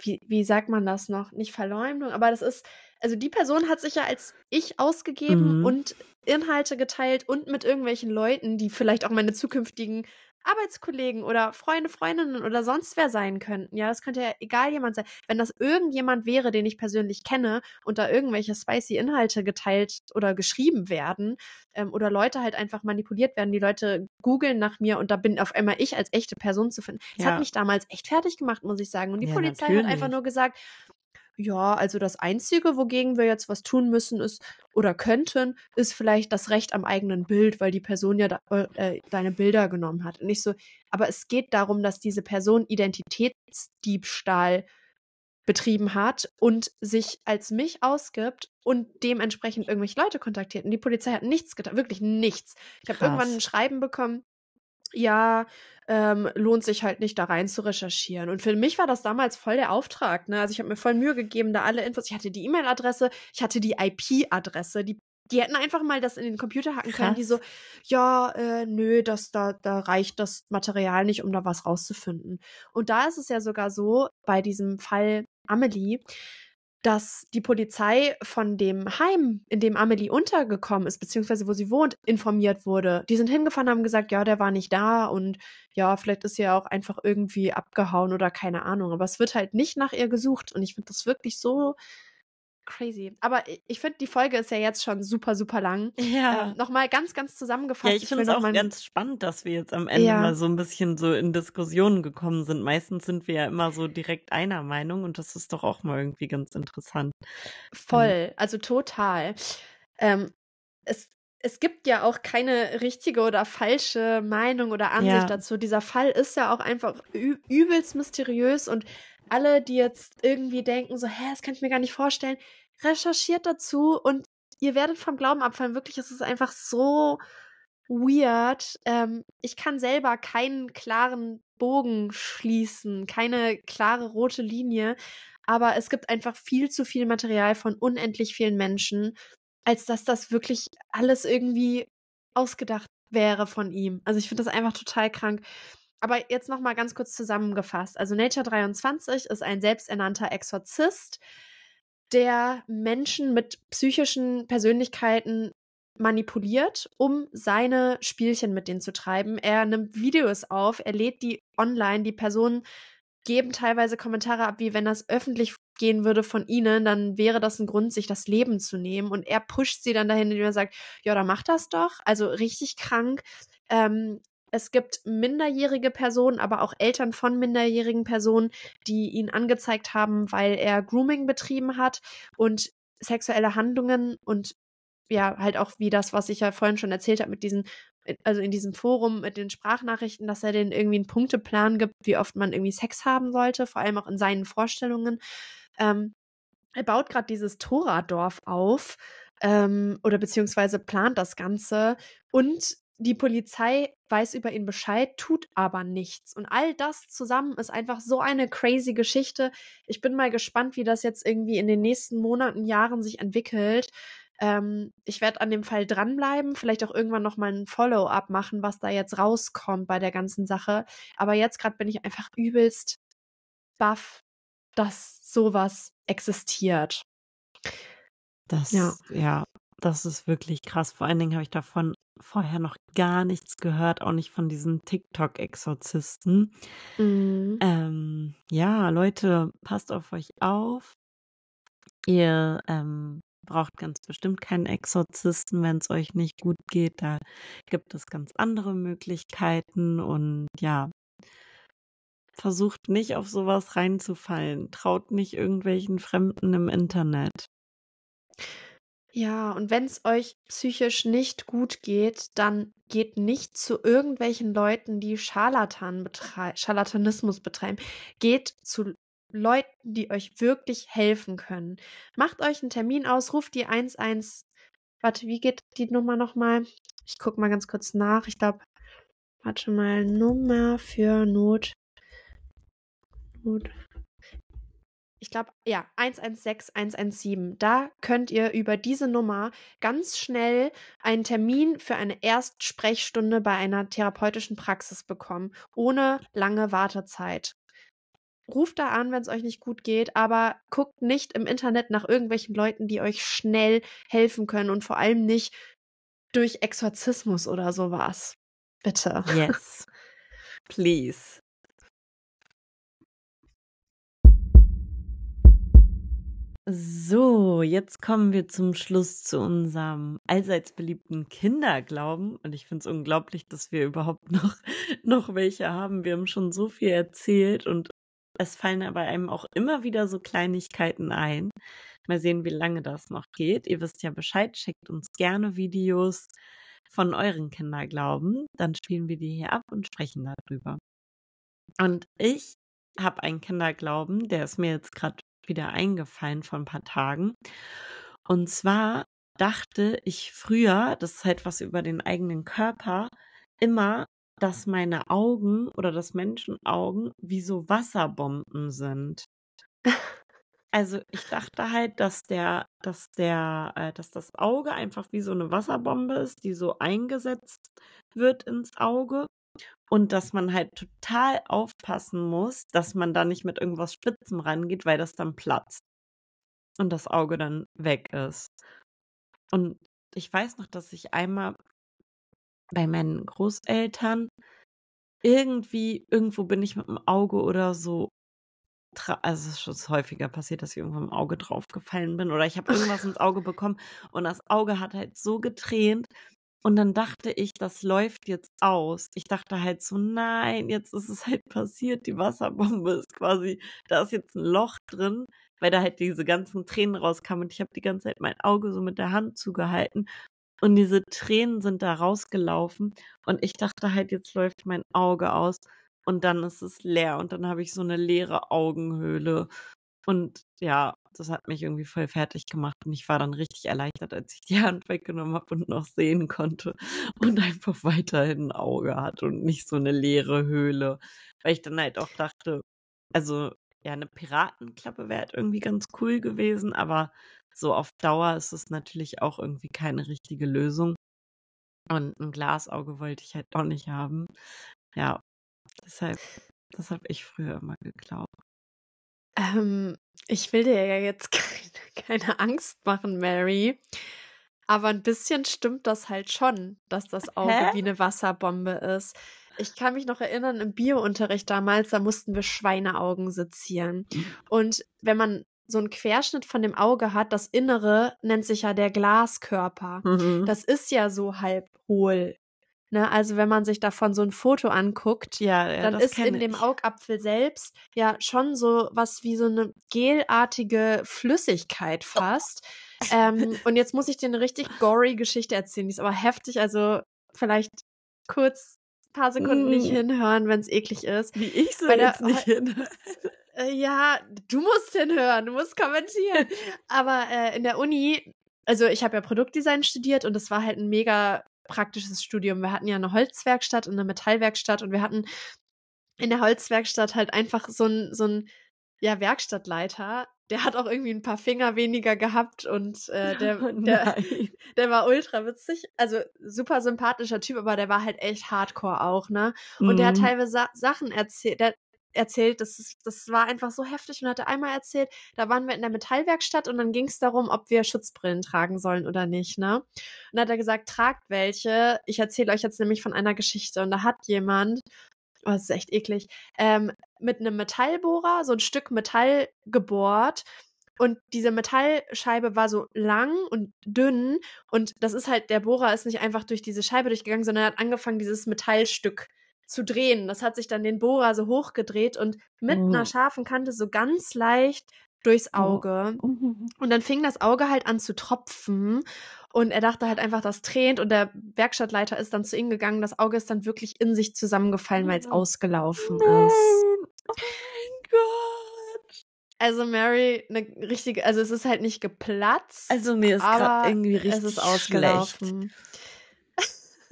wie, wie sagt man das noch? Nicht Verleumdung, aber das ist also die Person hat sich ja als ich ausgegeben Mhm. und Inhalte geteilt und mit irgendwelchen Leuten, die vielleicht auch meine zukünftigen Arbeitskollegen oder Freunde, Freundinnen oder sonst wer sein könnten. Ja, das könnte ja egal jemand sein. Wenn das irgendjemand wäre, den ich persönlich kenne und da irgendwelche spicy Inhalte geteilt oder geschrieben werden ähm, oder Leute halt einfach manipuliert werden, die Leute googeln nach mir und da bin auf einmal ich als echte Person zu finden. Das Ja. hat mich damals echt fertig gemacht, muss ich sagen. Und die Ja, Polizei hat einfach natürlich. nur gesagt, ja, also das Einzige, wogegen wir jetzt was tun müssen, ist oder könnten, ist vielleicht das Recht am eigenen Bild, weil die Person ja da, äh, deine Bilder genommen hat. Und ich so, aber es geht darum, dass diese Person Identitätsdiebstahl betrieben hat und sich als mich ausgibt und dementsprechend irgendwelche Leute kontaktiert. Und die Polizei hat nichts getan, wirklich nichts. Ich habe irgendwann ein Schreiben bekommen, ja, ähm, lohnt sich halt nicht da rein zu recherchieren. Und für mich war das damals voll der Auftrag. Ne? Also ich habe mir voll Mühe gegeben, da alle Infos. Ich hatte die E-Mail-Adresse, ich hatte die IP-Adresse. Die, die hätten einfach mal das in den Computer hacken können, die so, Krass. ja, äh, nö, das, da, da reicht das Material nicht, um da was rauszufinden. Und da ist es ja sogar so, bei diesem Fall Amelie, dass die Polizei von dem Heim, in dem Amelie untergekommen ist, beziehungsweise wo sie wohnt, informiert wurde. Die sind hingefahren, haben gesagt, ja, der war nicht da und ja, vielleicht ist sie ja auch einfach irgendwie abgehauen oder keine Ahnung. Aber es wird halt nicht nach ihr gesucht und ich finde das wirklich so crazy. Aber ich finde, die Folge ist ja jetzt schon super, super lang. Ja. Ähm, Nochmal ganz, ganz zusammengefasst. Ja, ich finde es auch mal- ganz spannend, dass wir jetzt am Ende Ja. mal so ein bisschen so in Diskussionen gekommen sind. Meistens sind wir ja immer so direkt einer Meinung und das ist doch auch mal irgendwie ganz interessant. Voll, also total. Ähm, es, es gibt ja auch keine richtige oder falsche Meinung oder Ansicht Ja. dazu. Dieser Fall ist ja auch einfach übelst mysteriös und alle, die jetzt irgendwie denken, so, hä, das kann ich mir gar nicht vorstellen, recherchiert dazu und ihr werdet vom Glauben abfallen. Wirklich, es ist einfach so weird. Ähm, ich kann selber keinen klaren Bogen schließen, keine klare rote Linie, aber es gibt einfach viel zu viel Material von unendlich vielen Menschen, als dass das wirklich alles irgendwie ausgedacht wäre von ihm. Also ich finde das einfach total krank. Aber jetzt noch mal ganz kurz zusammengefasst. Also Nature 23 ist ein selbsternannter Exorzist, der Menschen mit psychischen Persönlichkeiten manipuliert, um seine Spielchen mit denen zu treiben. Er nimmt Videos auf, er lädt die online, die Personen geben teilweise Kommentare ab, wie wenn das öffentlich gehen würde von ihnen, dann wäre das ein Grund, sich das Leben zu nehmen. Und er pusht sie dann dahin, indem er sagt, ja, dann mach das doch. Also richtig krank. Ähm, es gibt minderjährige Personen, aber auch Eltern von minderjährigen Personen, die ihn angezeigt haben, weil er Grooming betrieben hat und sexuelle Handlungen und ja, halt auch wie das, was ich ja vorhin schon erzählt habe mit diesen, also in diesem Forum mit den Sprachnachrichten, dass er denen irgendwie einen Punkteplan gibt, wie oft man irgendwie Sex haben sollte, vor allem auch in seinen Vorstellungen. Ähm, er baut gerade dieses Tora-Dorf auf ähm, oder beziehungsweise plant das Ganze und die Polizei weiß über ihn Bescheid, tut aber nichts. Und all das zusammen ist einfach so eine crazy Geschichte. Ich bin mal gespannt, wie das jetzt irgendwie in den nächsten Monaten, Jahren sich entwickelt. Ähm, ich werde an dem Fall dranbleiben, vielleicht auch irgendwann noch mal ein Follow-up machen, was da jetzt rauskommt bei der ganzen Sache. Aber jetzt gerade bin ich einfach übelst baff, dass sowas existiert. Das, Ja. ja, das ist wirklich krass. Vor allen Dingen habe ich davon vorher noch gar nichts gehört, auch nicht von diesen TikTok-Exorzisten. Mhm. Ähm, ja, Leute, passt auf euch auf. Ihr ähm, braucht ganz bestimmt keinen Exorzisten, wenn es euch nicht gut geht. Da gibt es ganz andere Möglichkeiten und ja, versucht nicht auf sowas reinzufallen. Traut nicht irgendwelchen Fremden im Internet. Ja, und wenn es euch psychisch nicht gut geht, dann geht nicht zu irgendwelchen Leuten, die Scharlatan betrei Scharlatanismus betreiben. Geht zu Leuten, die euch wirklich helfen können. Macht euch einen Termin aus, ruft die 11. Warte, wie geht die Nummer nochmal? Ich guck mal ganz kurz nach. Ich glaube, warte mal, Nummer für Not. Not. Ich glaube, ja, 116, 117. Da könnt ihr über diese Nummer ganz schnell einen Termin für eine Erstsprechstunde bei einer therapeutischen Praxis bekommen, ohne lange Wartezeit. ruft da an, wenn es euch nicht gut geht, aber guckt nicht im Internet nach irgendwelchen Leuten, die euch schnell helfen können und vor allem nicht durch Exorzismus oder sowas. Bitte. Yes. Please. So, jetzt kommen wir zum Schluss zu unserem allseits beliebten Kinderglauben. Und ich finde es unglaublich, dass wir überhaupt noch, noch welche haben. Wir haben schon so viel erzählt und es fallen aber einem auch immer wieder so Kleinigkeiten ein. Mal sehen, wie lange das noch geht. Ihr wisst ja Bescheid, schickt uns gerne Videos von euren Kinderglauben. Dann spielen wir die hier ab und sprechen darüber. Und ich habe einen Kinderglauben, der ist mir jetzt gerade wieder eingefallen vor ein paar Tagen. Und zwar dachte ich früher, das ist halt was über den eigenen Körper, immer, dass meine Augen oder dass Menschenaugen wie so Wasserbomben sind. Also ich dachte halt, dass der, dass der, äh, dass das Auge einfach wie so eine Wasserbombe ist, die so eingesetzt wird ins Auge und dass man halt total aufpassen muss, dass man da nicht mit irgendwas Spitzem rangeht, weil das dann platzt und das Auge dann weg ist. Und ich weiß noch, dass ich einmal bei meinen Großeltern irgendwie, irgendwo bin ich mit dem Auge oder so, also es ist schon häufiger passiert, dass ich irgendwo im Auge draufgefallen bin oder ich habe irgendwas ins Auge bekommen und das Auge hat halt so getränt, und dann dachte ich, das läuft jetzt aus. Ich dachte halt so, nein, jetzt ist es halt passiert. Die Wasserbombe ist quasi, da ist jetzt ein Loch drin, weil da halt diese ganzen Tränen rauskamen. Und ich habe die ganze Zeit mein Auge so mit der Hand zugehalten. Und diese Tränen sind da rausgelaufen. Und ich dachte halt, jetzt läuft mein Auge aus. Und dann ist es leer. Und dann habe ich so eine leere Augenhöhle. Und ja, das hat mich irgendwie voll fertig gemacht und ich war dann richtig erleichtert, als ich die Hand weggenommen habe und noch sehen konnte und einfach weiterhin ein Auge hat und nicht so eine leere Höhle. Weil ich dann halt auch dachte, also ja, eine Piratenklappe wäre halt irgendwie ganz cool gewesen, aber so auf Dauer ist es natürlich auch irgendwie keine richtige Lösung. Und ein Glasauge wollte ich halt auch nicht haben. Ja, deshalb, das habe ich früher immer geglaubt. Ähm, ich will dir ja jetzt keine, keine Angst machen, Mary. Aber ein bisschen stimmt das halt schon, dass das Auge Hä? wie eine Wasserbombe ist. Ich kann mich noch erinnern, im Biounterricht damals, da mussten wir Schweineaugen sezieren. Und wenn man so einen Querschnitt von dem Auge hat, das Innere nennt sich ja der Glaskörper. Mhm. Das ist ja so halb hohl Ne, also wenn man sich davon so ein Foto anguckt, ja, ja, dann ist in ich. dem Augapfel selbst ja schon so was wie so eine gelartige Flüssigkeit fast. Oh. Ähm, und jetzt muss ich dir eine richtig gory Geschichte erzählen, die ist aber heftig, also vielleicht kurz ein paar Sekunden mm. nicht hinhören, wenn es eklig ist. Wie ich so Bei jetzt der, nicht hinhören. Äh, ja, du musst hinhören, du musst kommentieren. aber äh, in der Uni also ich habe ja Produktdesign studiert und es war halt ein mega praktisches Studium. Wir hatten ja eine Holzwerkstatt und eine Metallwerkstatt und wir hatten in der Holzwerkstatt halt einfach so ein, so ein ja, Werkstattleiter, der hat auch irgendwie ein paar Finger weniger gehabt und äh, der, oh der, der war ultra witzig. Also super sympathischer Typ, aber der war halt echt hardcore auch, ne? Und mhm. der hat mhm. teilweise Sa Sachen erzählt, der, erzählt, das, das war einfach so heftig und hatte einmal erzählt, da waren wir in der Metallwerkstatt und dann ging es darum, ob wir Schutzbrillen tragen sollen oder nicht, ne? Und dann hat er gesagt, tragt welche. Ich erzähle euch jetzt nämlich von einer Geschichte und da hat jemand, oh, das ist echt eklig, ähm, mit einem Metallbohrer so ein Stück Metall gebohrt und diese Metallscheibe war so lang und dünn und das ist halt, der Bohrer ist nicht einfach durch diese Scheibe durchgegangen, sondern er hat angefangen, dieses Metallstück zu drehen. Das hat sich dann den Bohrer so hochgedreht und mit mhm. einer scharfen Kante so ganz leicht durchs oh. Auge. Mhm. Und dann fing das Auge halt an zu tropfen. Und er dachte halt einfach, das tränt. Und der Werkstattleiter ist dann zu ihm gegangen. Das Auge ist dann wirklich in sich zusammengefallen, weil es oh ausgelaufen Nein. ist. Oh mein Gott. Also Mary, eine richtige, also es ist halt nicht geplatzt. Also mir ist gerade irgendwie richtig es ist ausgelaufen. Schlecht.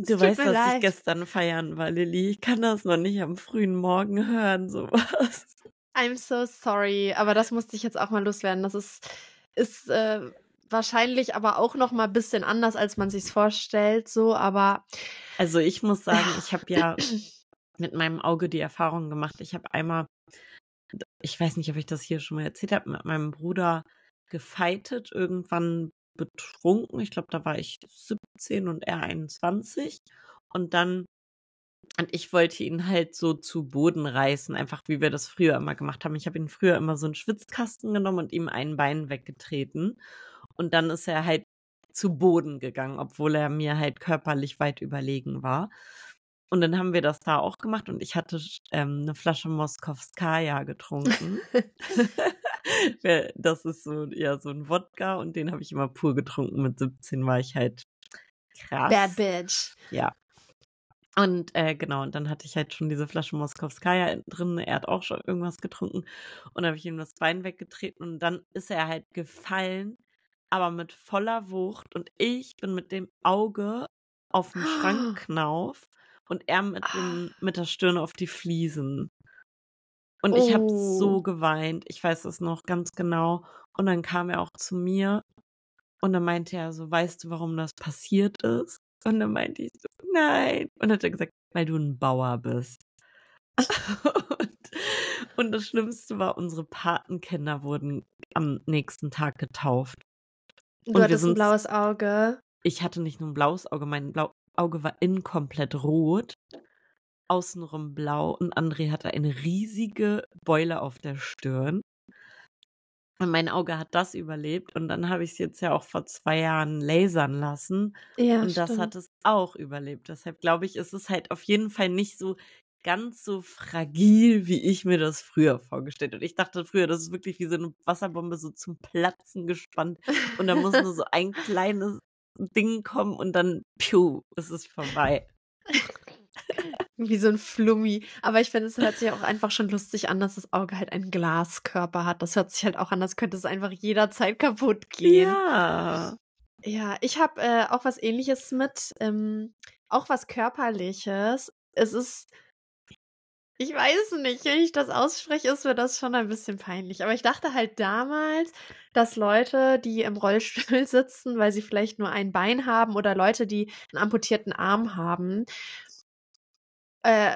Du weißt, dass leid. ich gestern feiern war, Lilly. Ich kann das noch nicht am frühen Morgen hören, sowas. I'm so sorry, aber das musste ich jetzt auch mal loswerden. Das ist, ist äh, wahrscheinlich aber auch noch mal ein bisschen anders, als man sich vorstellt, so, aber. Also ich muss sagen, ich habe ja mit meinem Auge die Erfahrung gemacht. Ich habe einmal ich weiß nicht, ob ich das hier schon mal erzählt habe, mit meinem Bruder gefeitet, irgendwann betrunken. Ich glaube, da war ich 17 und er 21. Und dann, und ich wollte ihn halt so zu Boden reißen, einfach wie wir das früher immer gemacht haben. Ich habe ihn früher immer so einen Schwitzkasten genommen und ihm ein Bein weggetreten. Und dann ist er halt zu Boden gegangen, obwohl er mir halt körperlich weit überlegen war. Und dann haben wir das da auch gemacht und ich hatte ähm, eine Flasche Moskowskaja getrunken. das ist so, ja, so ein Wodka und den habe ich immer pur getrunken. Mit 17 war ich halt krass. Bad Bitch. Ja. Und äh, genau, und dann hatte ich halt schon diese Flasche Moskowskaja drin. Er hat auch schon irgendwas getrunken. Und dann habe ich ihm das Wein weggetreten und dann ist er halt gefallen, aber mit voller Wucht. Und ich bin mit dem Auge auf den Schrankknauf und er mit, dem, mit der Stirn auf die Fliesen. Und ich habe so Oh. geweint. Ich weiß es noch ganz genau. Und dann kam er auch zu mir und dann meinte er so, weißt du, warum das passiert ist? Und dann meinte ich so, nein. Und dann hat er gesagt, weil du ein Bauer bist. und, und das Schlimmste war, unsere Patenkinder wurden am nächsten Tag getauft. Du Und hattest ein blaues Auge. Ich hatte nicht nur ein blaues Auge, mein Blau Auge war innen komplett rot, außenrum blau und André hatte eine riesige Beule auf der Stirn. Und mein Auge hat das überlebt und dann habe ich es jetzt ja auch vor zwei Jahren lasern lassen Ja, und das stimmt. hat es auch überlebt. Deshalb glaube ich, ist es halt auf jeden Fall nicht so ganz so fragil, wie ich mir das früher vorgestellt. Und ich dachte früher, das ist wirklich wie so eine Wasserbombe so zum Platzen gespannt und da muss nur so ein kleines Ding kommen und dann piu, ist es vorbei. Wie so ein Flummi. Aber ich finde, es hört sich auch einfach schon lustig an, dass das Auge halt einen Glaskörper hat. Das hört sich halt auch an, als könnte es einfach jederzeit kaputt gehen. Ja. Ja, ich habe äh, auch was ähnliches mit, ähm, auch was körperliches. Es ist, ich weiß nicht, wenn ich das ausspreche, ist mir das schon ein bisschen peinlich. Aber ich dachte halt damals, dass Leute, die im Rollstuhl sitzen, weil sie vielleicht nur ein Bein haben oder Leute, die einen amputierten Arm haben, äh,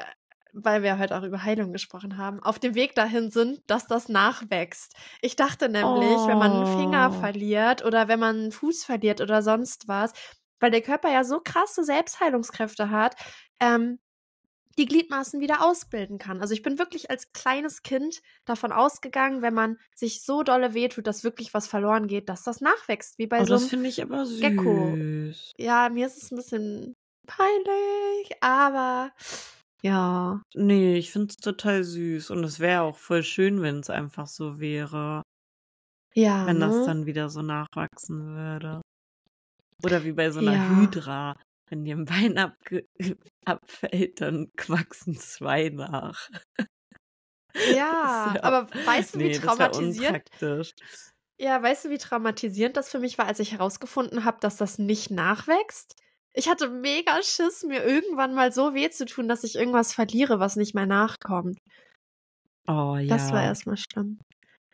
weil wir heute auch über Heilung gesprochen haben, auf dem Weg dahin sind, dass das nachwächst. Ich dachte nämlich, wenn man einen Finger Oh. verliert oder wenn man einen Fuß verliert oder sonst was, weil der Körper ja so krasse Selbstheilungskräfte hat, ähm, die Gliedmaßen wieder ausbilden kann. Also ich bin wirklich als kleines Kind davon ausgegangen, wenn man sich so dolle wehtut, dass wirklich was verloren geht, dass das nachwächst, wie bei Oh, so einem finde ich aber süß. Gecko. Ja, mir ist es ein bisschen peinlich, aber ja. Nee, ich finde es total süß. Und es wäre auch voll schön, wenn es einfach so wäre. Ja. wenn das ne? dann wieder so nachwachsen würde. Oder wie bei so einer Ja. Hydra. Wenn dir ein Bein abge abfällt, dann wachsen zwei nach. Ja, Das wär- aber weißt du, wie nee, das traumatisierend? unpraktisch. Ja, weißt du, wie traumatisierend das für mich war, als ich herausgefunden habe, dass das nicht nachwächst? Ich hatte mega Schiss, mir irgendwann mal so weh zu tun, dass ich irgendwas verliere, was nicht mehr nachkommt. Oh ja. Das war erstmal schlimm.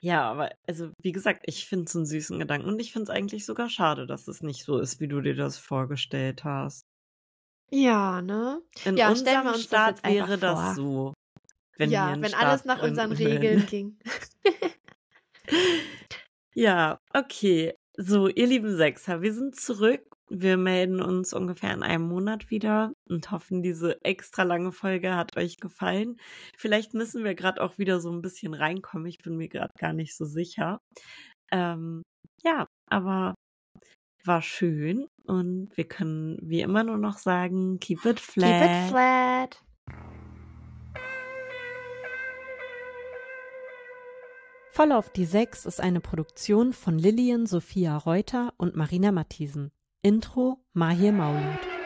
Ja, aber also wie gesagt, ich finde es einen süßen Gedanken und ich finde es eigentlich sogar schade, dass es nicht so ist, wie du dir das vorgestellt hast. Ja, ne? In Ja, unserem wir uns das Staat einfach wäre das vor. so. Wenn ja, wenn alles Staat nach unseren Regeln ging. Ja, okay. So, ihr lieben Sechser, wir sind zurück. Wir melden uns ungefähr in einem Monat wieder und hoffen, diese extra lange Folge hat euch gefallen. Vielleicht müssen wir gerade auch wieder so ein bisschen reinkommen. Ich bin mir gerade gar nicht so sicher. Ähm, ja, aber war schön und wir können wie immer nur noch sagen, keep it flat. Keep it flat. Voll auf die Sechs ist eine Produktion von Lillian Sophia Reuter und Marina Matthiesen. Intro Mahir Maulud.